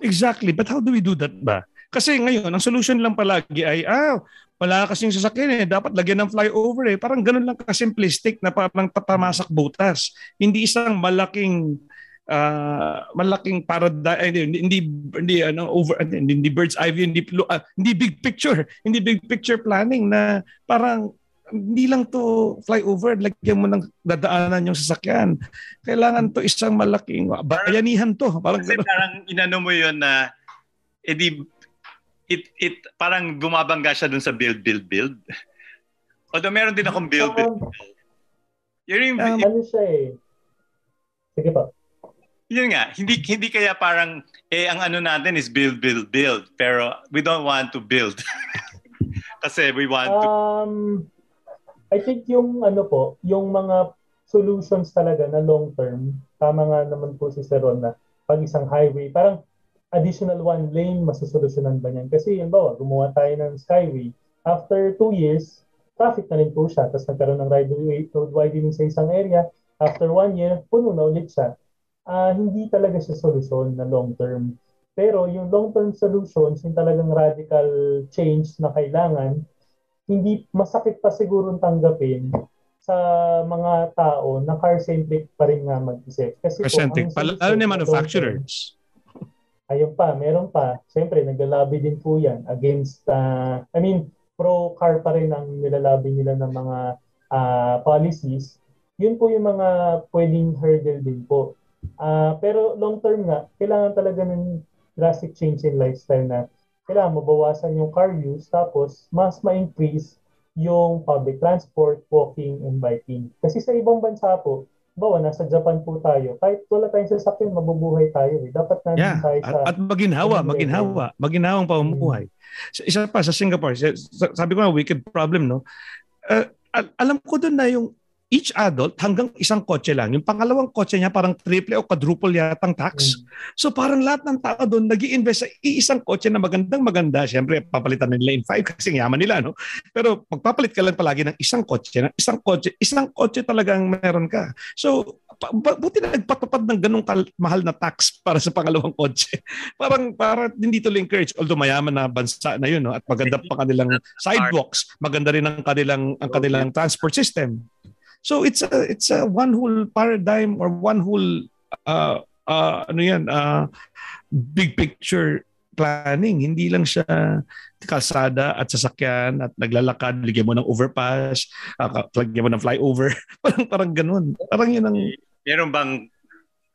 Exactly. But how do we do that ba? Kasi ngayon, ang solution lang palagi ay, ah, wala kasing sasakyan eh, dapat lagyan ng flyover eh. Parang ganun lang ka-simplistic na parang tatamasak butas. Hindi isang malaking uh, malaking paradigm hindi, hindi hindi ano over hindi, hindi bird's eye view hindi uh, hindi big picture hindi big picture planning na parang hindi lang to flyover lagyan mo ng dadaanan yung sasakyan kailangan to isang malaking bayanihan to parang Kasi parang inano mo yon na edi it it parang bumabangga siya dun sa build build build although meron din akong build build, build. Yung, um, ano siya eh. Sige pa yun nga, hindi hindi kaya parang eh ang ano natin is build build build. Pero we don't want to build. Kasi we want to Um I think yung ano po, yung mga solutions talaga na long term, tama nga naman po si Seron na pag isang highway, parang additional one lane, masusolusyonan ba niyan? Kasi yun ba, gumawa tayo ng Skyway, after two years, traffic na rin po siya, tapos nagkaroon ng road widening sa isang area, after one year, puno na ulit siya uh, hindi talaga siya solusyon na long term. Pero yung long-term solutions, yung talagang radical change na kailangan, hindi masakit pa siguro tanggapin sa mga tao na car-centric pa rin nga mag-isip. Kasi car-centric, lalo na manufacturers. Ayun pa, meron pa. Siyempre, naglalabi din po yan against, uh, I mean, pro-car pa rin ang nilalabi nila ng mga uh, policies. Yun po yung mga pwedeng hurdle din po. Uh, pero long term nga, kailangan talaga ng drastic change in lifestyle na kailangan mabawasan yung car use tapos mas ma-increase yung public transport, walking, and biking. Kasi sa ibang bansa po, bawa nasa Japan po tayo, kahit wala tayong sasakyan, mabubuhay tayo. Eh. Dapat na yeah. tayo sa... At, at maginhawa, maginhawa, maginhawang pamumuhay. Hmm. Isa pa, sa Singapore, sabi ko nga, wicked problem, no? Uh, alam ko doon na yung each adult hanggang isang kotse lang. Yung pangalawang kotse niya parang triple o quadruple yatang tax. Mm. So parang lahat ng tao doon nag invest sa iisang kotse na magandang maganda. Siyempre, papalitan nila in five kasi yaman nila. No? Pero magpapalit ka lang palagi ng isang kotse, ng isang kotse, isang kotse talagang meron ka. So buti na nagpatupad ng ganong kal- mahal na tax para sa pangalawang kotse. Parang para hindi to encourage although mayaman na bansa na yun no at maganda pa kanilang sidewalks, maganda rin ang kanilang ang kanilang transport system. So it's a it's a one whole paradigm or one whole uh, uh, ano yan uh, big picture planning. Hindi lang siya kalsada at sasakyan at naglalakad, ligyan mo ng overpass, uh, lagyan mo ng flyover. parang parang ganun. Parang yun ang... Meron bang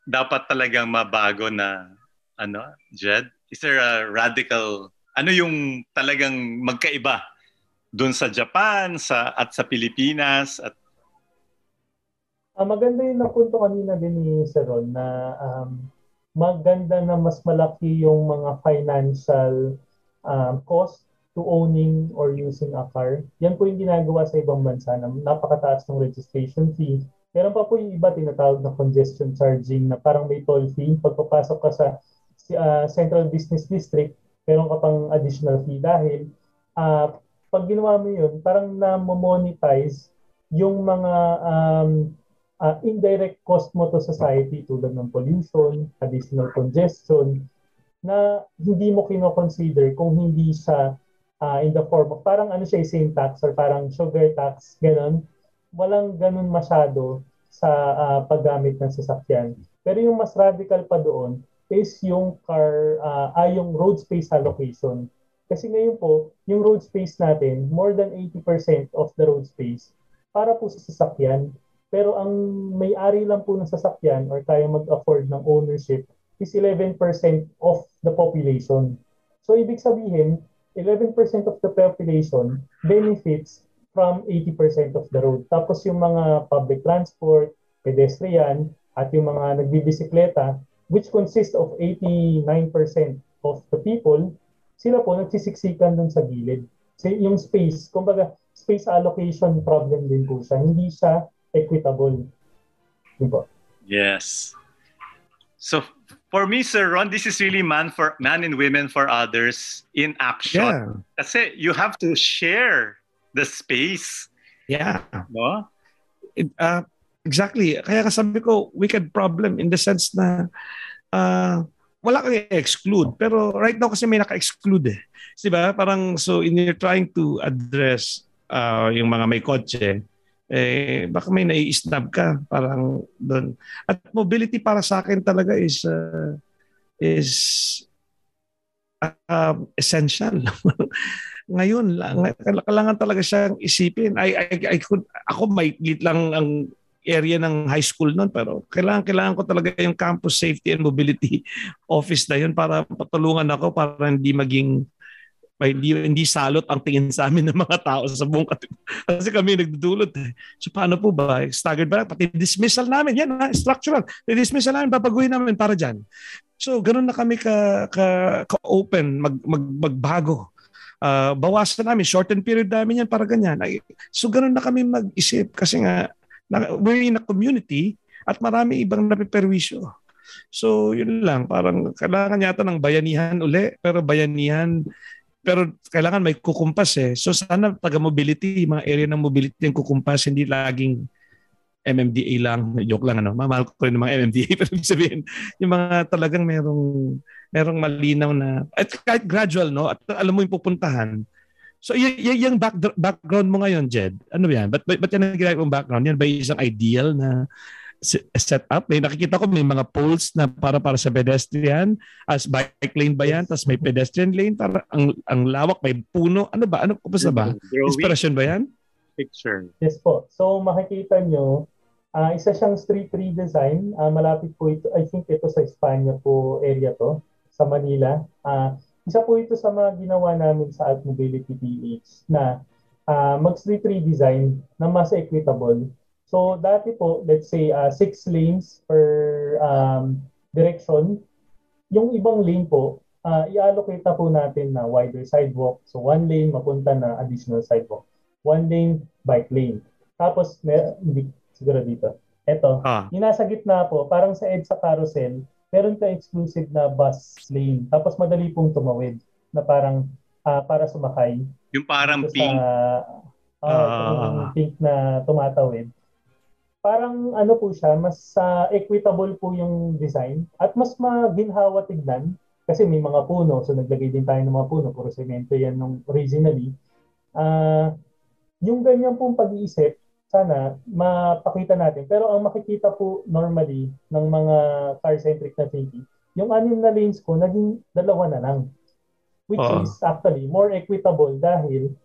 dapat talagang mabago na ano, Jed? Is there a radical, ano yung talagang magkaiba doon sa Japan sa at sa Pilipinas at Uh, maganda yung napunto kanina din ni Sir Ron na um, maganda na mas malaki yung mga financial um, cost to owning or using a car. Yan po yung ginagawa sa ibang bansa na napakataas ng registration fee. Meron pa po yung iba tinatawag na congestion charging na parang may toll fee. Pagpapasok ka sa uh, Central Business District, meron ka pang additional fee dahil uh, pag ginawa mo yun, parang na-monetize yung mga um, uh, indirect cost mo to society tulad ng pollution, additional congestion, na hindi mo kino-consider kung hindi siya uh, in the form of parang ano siya same tax or parang sugar tax, ganun. Walang ganun masyado sa uh, paggamit ng sasakyan. Pero yung mas radical pa doon is yung car, uh, ay yung road space allocation. Kasi ngayon po, yung road space natin, more than 80% of the road space para po sa sasakyan. Pero ang may-ari lang po ng sasakyan or kaya mag-afford ng ownership is 11% of the population. So ibig sabihin, 11% of the population benefits from 80% of the road. Tapos yung mga public transport, pedestrian, at yung mga nagbibisikleta, which consists of 89% of the people, sila po nagsisiksikan dun sa gilid. So, yung space, kumbaga, space allocation problem din po siya. Hindi siya equitable. Diba? Yes. So for me, Sir Ron, this is really man for man and women for others in action. Yeah. Kasi you have to share the space. Yeah. No? It, uh, exactly. Kaya kasabi ko, wicked problem in the sense na uh, wala kang exclude Pero right now kasi may naka-exclude eh. Diba? Parang so in you're trying to address uh, yung mga may kotse, eh, baka may nai-snub ka parang doon. At mobility para sa akin talaga is uh, is uh, essential. Ngayon lang, kailangan talaga siyang isipin. I, I, I could, ako may lang ang area ng high school noon pero kailangan kailangan ko talaga yung campus safety and mobility office na yun para patulungan ako para hindi maging hindi, hindi salot ang tingin sa amin ng mga tao sa buong. Kasi kami nagdudulot. Eh. So paano po ba? Staggered ba? Pati dismissal namin. Yan ha, structural. Dismissal namin, babaguhin namin para dyan. So ganun na kami ka, ka, ka-open, mag, mag, magbago. Uh, bawasan namin, shorten period namin yan para ganyan. So ganun na kami mag-isip kasi nga na, we're in a community at marami ibang napiperwisyo. So yun lang, parang kailangan yata ng bayanihan uli, pero bayanihan pero kailangan may kukumpas eh. So sana taga-mobility, mga area ng mobility yung kukumpas, hindi laging MMDA lang. Joke lang ano. Mamahal ko rin ng mga MMDA. Pero sabihin, yung mga talagang merong, merong malinaw na, at kahit gradual, no? At alam mo yung pupuntahan. So y- y- yung back, background mo ngayon, Jed, ano yan? Ba't, ba't yan ang ginagawa background? Yan ba isang ideal na set up. May nakikita ko may mga poles na para para sa pedestrian. As bike lane ba yan? Tapos may pedestrian lane. Para ang, ang lawak, may puno. Ano ba? Ano pa ba? Inspiration ba yan? Picture. Yes po. So makikita nyo, uh, isa siyang street redesign. Uh, malapit po ito, I think ito sa Espanya po area to, sa Manila. Uh, isa po ito sa mga ginawa namin sa Alt Mobility PH na uh, mag-street redesign na mas equitable So dati po, let's say uh, six lanes per um, direction. Yung ibang lane po, uh, i-allocate na po natin na wider sidewalk. So one lane mapunta na additional sidewalk. One lane, bike lane. Tapos, may, hindi, siguro dito. Ito, ah. yung nasa gitna po, parang sa EDSA carousel, meron ka exclusive na bus lane. Tapos madali pong tumawid na parang uh, para sumakay. Yung parang pink. uh, uh, pink na tumatawid parang ano po siya, mas uh, equitable po yung design at mas maginhawa tignan kasi may mga puno. So naglagay din tayo ng mga puno, puro semento yan nung originally. Uh, yung ganyan pong pag-iisip, sana mapakita natin. Pero ang makikita po normally ng mga car-centric na thinking, yung anim na lanes ko, naging dalawa na lang. Which uh. is actually more equitable dahil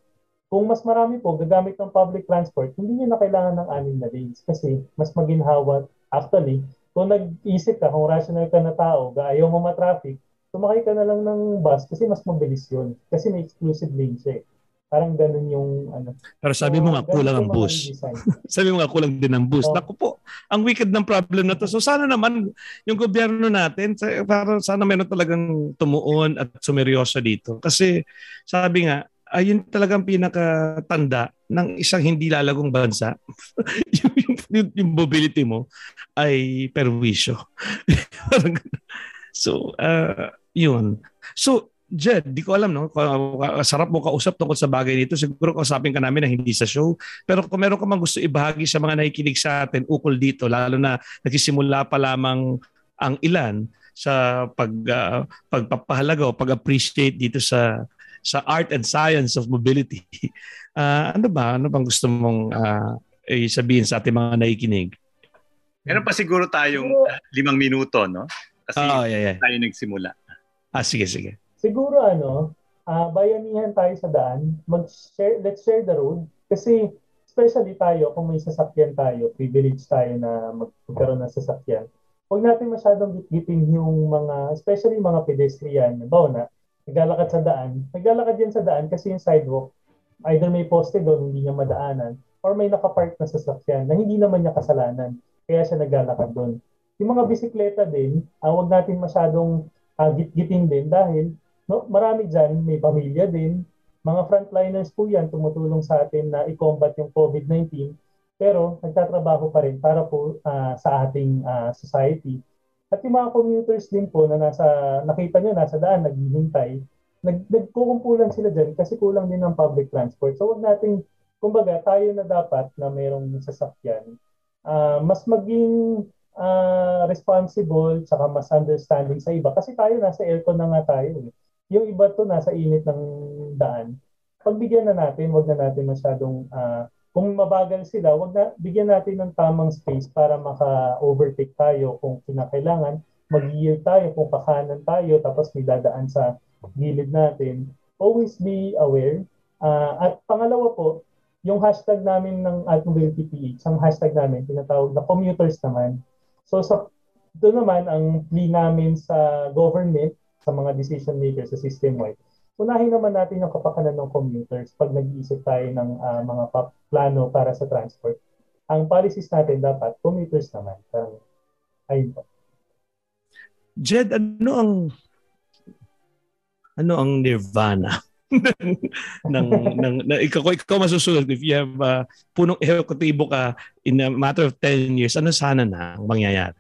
kung mas marami po gagamit ng public transport, hindi niyo na kailangan ng anim na lanes kasi mas maginhawa. Actually, kung nag-isip ka, kung rational ka na tao, ayaw mo ma-traffic, sumakay ka na lang ng bus kasi mas mabilis yun. Kasi may exclusive lane siya eh. Parang ganun yung ano. Pero sabi mo nga kulang ang bus. sabi mo nga kulang din ang bus. Oh. Naku po, ang wicked ng problem na to. So sana naman yung gobyerno natin, para sana meron talagang tumuon at sumeryoso dito. Kasi sabi nga, ayun talagang pinakatanda ng isang hindi lalagong bansa. yung, yung, yung mobility mo ay perwisyo. so, uh, yun. So, Jed, di ko alam, no? Sarap mo kausap tungkol sa bagay nito. Siguro kausapin ka namin na hindi sa show. Pero kung meron ka mang gusto ibahagi sa mga nakikinig sa atin ukol dito, lalo na nagsisimula pa lamang ang ilan sa pag uh, pagpapahalaga o pag-appreciate dito sa sa art and science of mobility. Uh, ano ba? Ano bang gusto mong uh, sabihin sa ating mga nakikinig? Meron pa siguro tayong uh, limang minuto, no? Kasi oh, yeah, yeah. tayo nagsimula. Ah, sige, sige. Siguro ano, uh, bayanihan tayo sa daan, mag-share, let's share the road. Kasi especially tayo, kung may sasakyan tayo, privilege tayo na magkaroon ng sasakyan, huwag natin masyadong gitgitin yung mga, especially mga pedestrian, bawa na, naglalakad sa daan, naglalakad yan sa daan kasi yung sidewalk, either may poste doon, hindi niya madaanan, or may nakapark na sasakyan na hindi naman niya kasalanan. Kaya siya naglalakad doon. Yung mga bisikleta din, uh, wag natin masyadong uh, git-giting din dahil no, marami dyan, may pamilya din, mga frontliners po yan tumutulong sa atin na i-combat yung COVID-19 pero nagtatrabaho pa rin para po uh, sa ating uh, society. At yung mga commuters din po na nasa, nakita nyo, nasa daan, naghihintay, nag, nagkukumpulan sila dyan kasi kulang din ng public transport. So wag nating, kumbaga, tayo na dapat na mayroong sasakyan, uh, mas maging uh, responsible tsaka mas understanding sa iba. Kasi tayo nasa aircon na nga tayo. Eh. Yung iba to nasa init ng daan. Pagbigyan na natin, wag na natin masyadong uh, kung mabagal sila, wag na bigyan natin ng tamang space para maka-overtake tayo kung kinakailangan. Mag-yield tayo kung kakanan tayo tapos may dadaan sa gilid natin. Always be aware. Uh, at pangalawa po, yung hashtag namin ng Altmobility PH, ang hashtag namin, tinatawag na commuters naman. So sa doon naman ang plea namin sa government, sa mga decision makers sa system-wide, unahin naman natin yung kapakanan ng commuters pag nag-iisip tayo ng uh, mga plano para sa transport. Ang policies natin dapat commuters naman. Parang, ayun po. Jed, ano ang ano ang nirvana ng, ng, ng, ng ikaw, ikaw masusunod if you have uh, punong ehekutibo ka in a matter of 10 years, ano sana na ang mangyayari?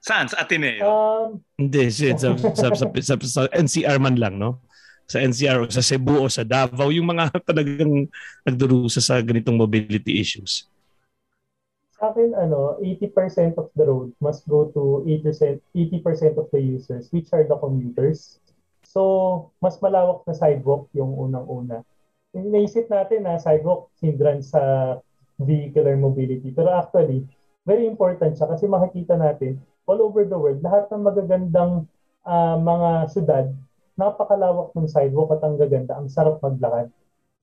Saan? Sa Ateneo? Um, Hindi, sa, sa, sa, sa, sa, sa NCR man lang, no? Sa NCR o sa Cebu o sa Davao, yung mga talagang nagdurusa sa ganitong mobility issues? Sa akin, ano, 80% of the road must go to 80%, 80% of the users, which are the commuters. So, mas malawak na sidewalk yung unang-una. Naisip natin na sidewalk hindrance sa vehicular mobility. Pero actually, very important siya kasi makikita natin all over the world, lahat ng magagandang uh, mga syudad napakalawak ng sidewalk at ang gaganda, ang sarap maglakad.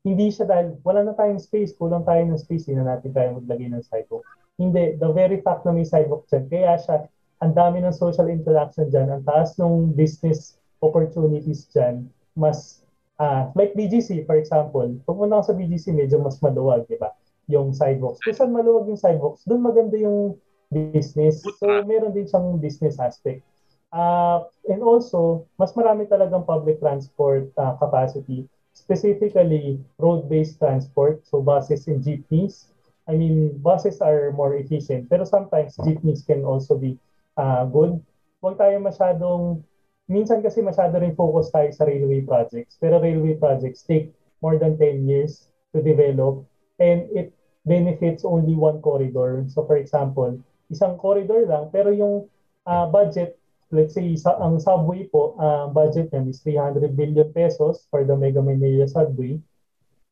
Hindi siya dahil wala na tayong space, kulang tayo ng space, hindi na natin kaya maglagay ng sidewalk. Hindi, the very fact na may sidewalk dyan, kaya siya, ang dami ng social interaction dyan, ang taas ng business opportunities dyan, mas, uh, like BGC for example, pumunta ka sa BGC, medyo mas maluwag, di ba? Yung sidewalks. Kung saan maluwag yung sidewalks, doon maganda yung business. So, meron din siyang business aspect. Uh, and also, mas marami talagang public transport uh, capacity, specifically road-based transport, so buses and jeepneys. I mean, buses are more efficient, pero sometimes jeepneys can also be uh, good. Huwag tayo masyadong, minsan kasi masyado rin focus tayo sa railway projects, pero railway projects take more than 10 years to develop and it benefits only one corridor. So for example, isang corridor lang, pero yung uh, budget let's say sa, ang subway po, uh, budget niya is 300 billion pesos for the Mega Manila subway.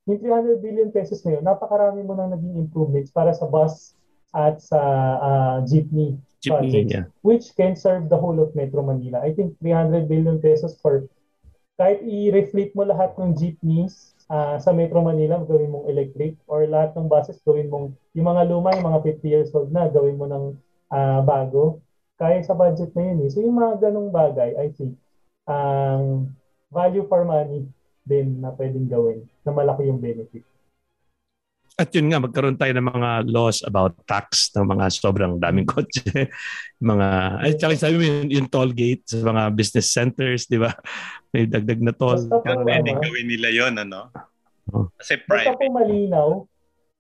Yung 300 billion pesos na yun, napakarami mo nang naging improvements para sa bus at sa uh, jeepney, jeepney projects, yeah. which can serve the whole of Metro Manila. I think 300 billion pesos for kahit i-reflect mo lahat ng jeepneys uh, sa Metro Manila, gawin mong electric or lahat ng buses gawin mong yung mga luma, yung mga 50 years old na, gawin mo ng uh, bago kaya sa budget na yun eh. So yung mga ganong bagay, I think, ang um, value for money din na pwedeng gawin na malaki yung benefit. At yun nga, magkaroon tayo ng mga laws about tax ng mga sobrang daming kotse. mga, ay, tsaka sabi mo yung, yung toll gate sa mga business centers, di ba? May dagdag na toll. Basta po, pwedeng gawin nila yon ano? Oh. Kasi private. Basta po malinaw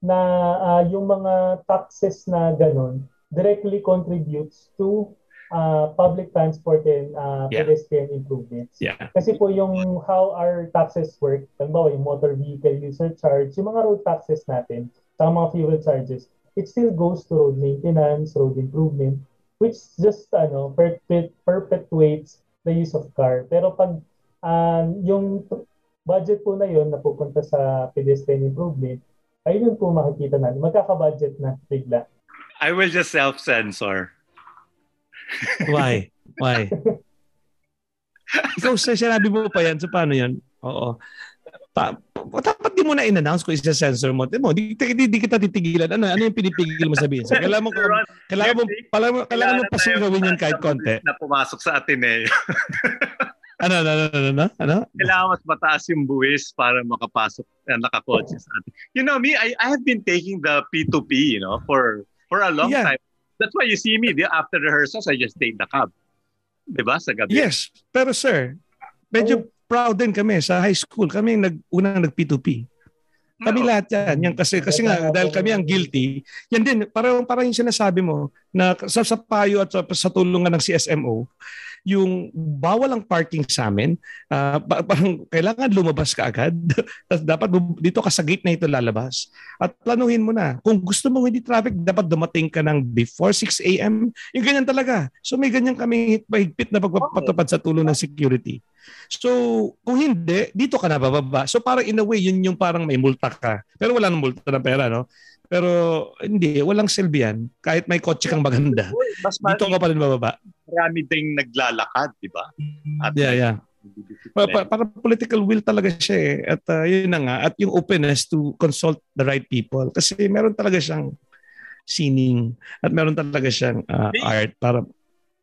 na uh, yung mga taxes na ganun, directly contributes to uh, public transport and uh, yeah. pedestrian improvements. Yeah. Kasi po yung how our taxes work, halimbawa yung motor vehicle user charge, yung mga road taxes natin, sa mga fuel charges, it still goes to road maintenance, road improvement, which just ano perpet- perpetuates the use of car. Pero pag uh, yung budget po na yon napupunta sa pedestrian improvement, ayun po makikita natin. Magkaka-budget na bigla. I will just self-censor. Why? Why? Ikaw, sinabi mo pa yan. So, paano yan? Oo. Pa, dapat di mo na in-announce kung isa-censor mo. Mo, di, di, di, kita titigilan. Ano, ano yung pinipigil mo sabihin? So, kailangan mo, kailangan mo, kailangan mo, kailangan mo pasunawin yan kahit konti. Na pumasok sa Ateneo. Ano, ano, ano, ano, ano? ano? Kailangan mas mataas yung buwis para makapasok, uh, nakakotse sa atin. You know me, I, I have been taking the P2P, you know, for for a long Yeah. time. That's why you see me, di, after rehearsals, I just take the cab. Di ba? Sa gabi. Yes, pero sir, medyo proud din kami sa high school. Kami yung nag, unang nag-P2P. Kami Oo. lahat yan. Yan kasi, kasi nga, dahil kami ang guilty, yan din, parang, parang yung sinasabi mo, na sa, sa payo at sa, sa tulungan ng CSMO, yung bawal ang parking sa amin, pa- parang kailangan lumabas ka agad. Dapat dito ka sa gate na ito lalabas. At planuhin mo na. Kung gusto mo hindi traffic, dapat dumating ka ng before 6 a.m. Yung ganyan talaga. So may ganyan kami mahigpit na pagpapatupad sa tulong ng security. So, kung hindi, dito ka na bababa. So, parang in a way, yun yung parang may multa ka. Pero wala nang multa ng pera, no? Pero hindi, walang silbi yan. Kahit may kotse kang maganda. Mas Dito ka pa rin bababa. marami ding naglalakad, di ba? At Yeah, yeah. Pa, pa, para political will talaga siya eh. At uh, yun na nga. At yung openness to consult the right people. Kasi meron talaga siyang sining at meron talaga siyang uh, art para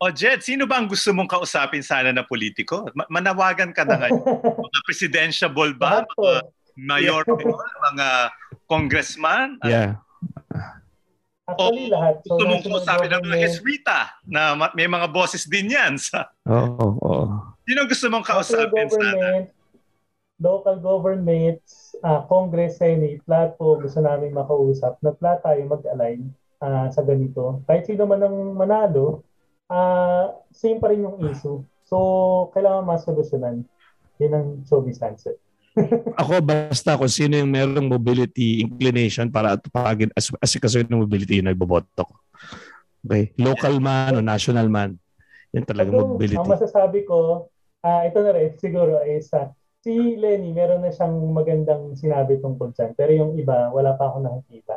O Jed, sino ba ang gusto mong kausapin sana na politiko? Ma- manawagan ka na ngayon. Mga presidentiable ba? Mga mayor, mga congressman? yeah. Actually, lahat. Gusto mong kausapin ng mga Esrita na ma- may mga boses din yan. Sa, Oo, oo. sino ang gusto mong kausapin sana? government, local governments, ah, Congress, Senate, lahat po gusto namin makausap na lahat tayo mag-align ah, sa ganito. Kahit sino man ang manalo, ah, same pa rin yung issue. So, kailangan masolusyonan. Yun ang showbiz answer. Ako basta kung sino yung merong mobility inclination para atupagin as asikaso ng mobility yung nagboboto ko. Okay. Local man o national man. Yan talaga Although, mobility. Ang masasabi ko, ah ito na rin, siguro is ah, si Lenny, meron na siyang magandang sinabi tungkol dyan. Pero yung iba, wala pa ako nakikita.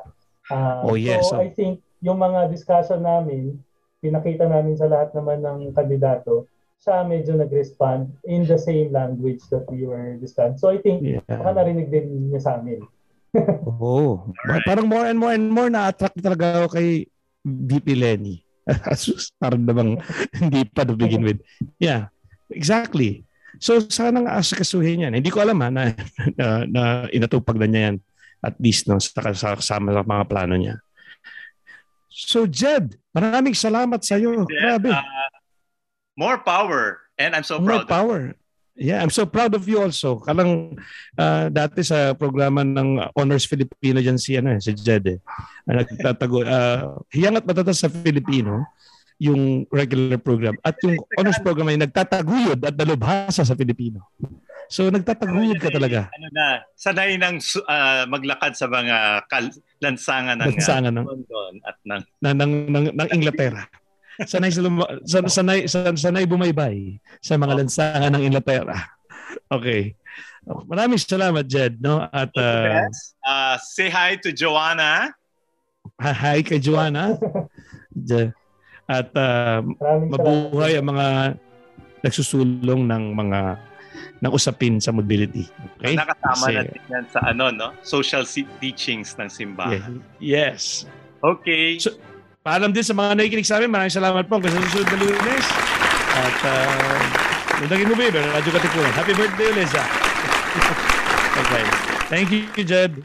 Ah, Oh, yes. So, I think yung mga discussion namin, pinakita namin sa lahat naman ng kandidato, siya medyo nag-respond in the same language that we were discussing. So I think, baka Yeah. narinig din niya sa amin. Oo. Ba- Parang more and more and more na-attract talaga ako kay VP Lenny. Asus, parang namang hindi pa to begin with. Yeah, exactly. So sana nga asikasuhin yan. Hindi ko alam ha, na, na, na inatupag na niya yan. At least no, sa sa- kasama sa mga plano niya. So Jed, maraming salamat sa iyo. Jed, Grabe. ah, more power. And I'm so More proud. of power. Yeah, I'm so proud of you also. Kalang ah, dati sa programa ng Honors Filipino dyan si, ano, si Jed eh. Ah, nagtatago, uh, hiyang at matatas sa Filipino yung regular program. At yung honors program ay nagtataguyod at dalubhasa sa Filipino. So nagtataguyod ka talaga. Ano na, sanay ng su- ah, maglakad sa mga kal- lansangan ng Lansangan ng- London at ng na ng, ng, ng Inglaterra. Sanay sila ma- san- sanay san- sanay bumaybay sa mga lansangan ng Inglaterra. Okay. Maraming salamat Jed, no? At uh. Ah, say hi to Joanna. hi kay Joanna. At uh, mabuhay ang mga nagsusulong ng mga ng usapin sa mobility. Okay? Nakasama Kasi- natin yan sa ano, no? Social teachings ng Yeah. simbahan. Yes. Okay. So, Paalam din sa mga nakikinig sa amin. Maraming salamat po sa susunod na lunes. At uh, Lundagin mo, baby. Radyo Katipunan. Happy birthday, Liza. okay. Thank you, Jed.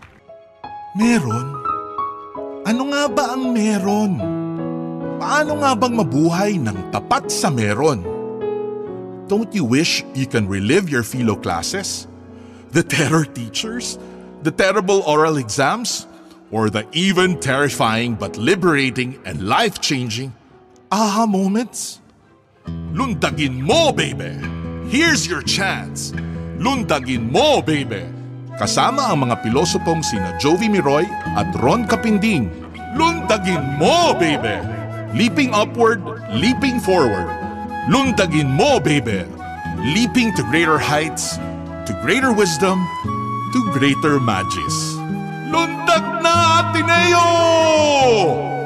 Meron? Ano nga ba ang meron? Paano nga bang mabuhay ng tapat sa meron? Don't you wish you can relive your philo classes? The terror teachers? The terrible oral exams? Or the even terrifying but liberating and life-changing aha moments? Lundagin mo, baby! Here's your chance! Lundagin mo, baby! Kasama ang mga pilosopong sina Jovi Miroy at Ron Capinding. Lundagin mo, baby! Leaping upward, leaping forward. Lundagin mo, baby! Leaping to greater heights, to greater wisdom, to greater magis. Lundag na, Ateneo!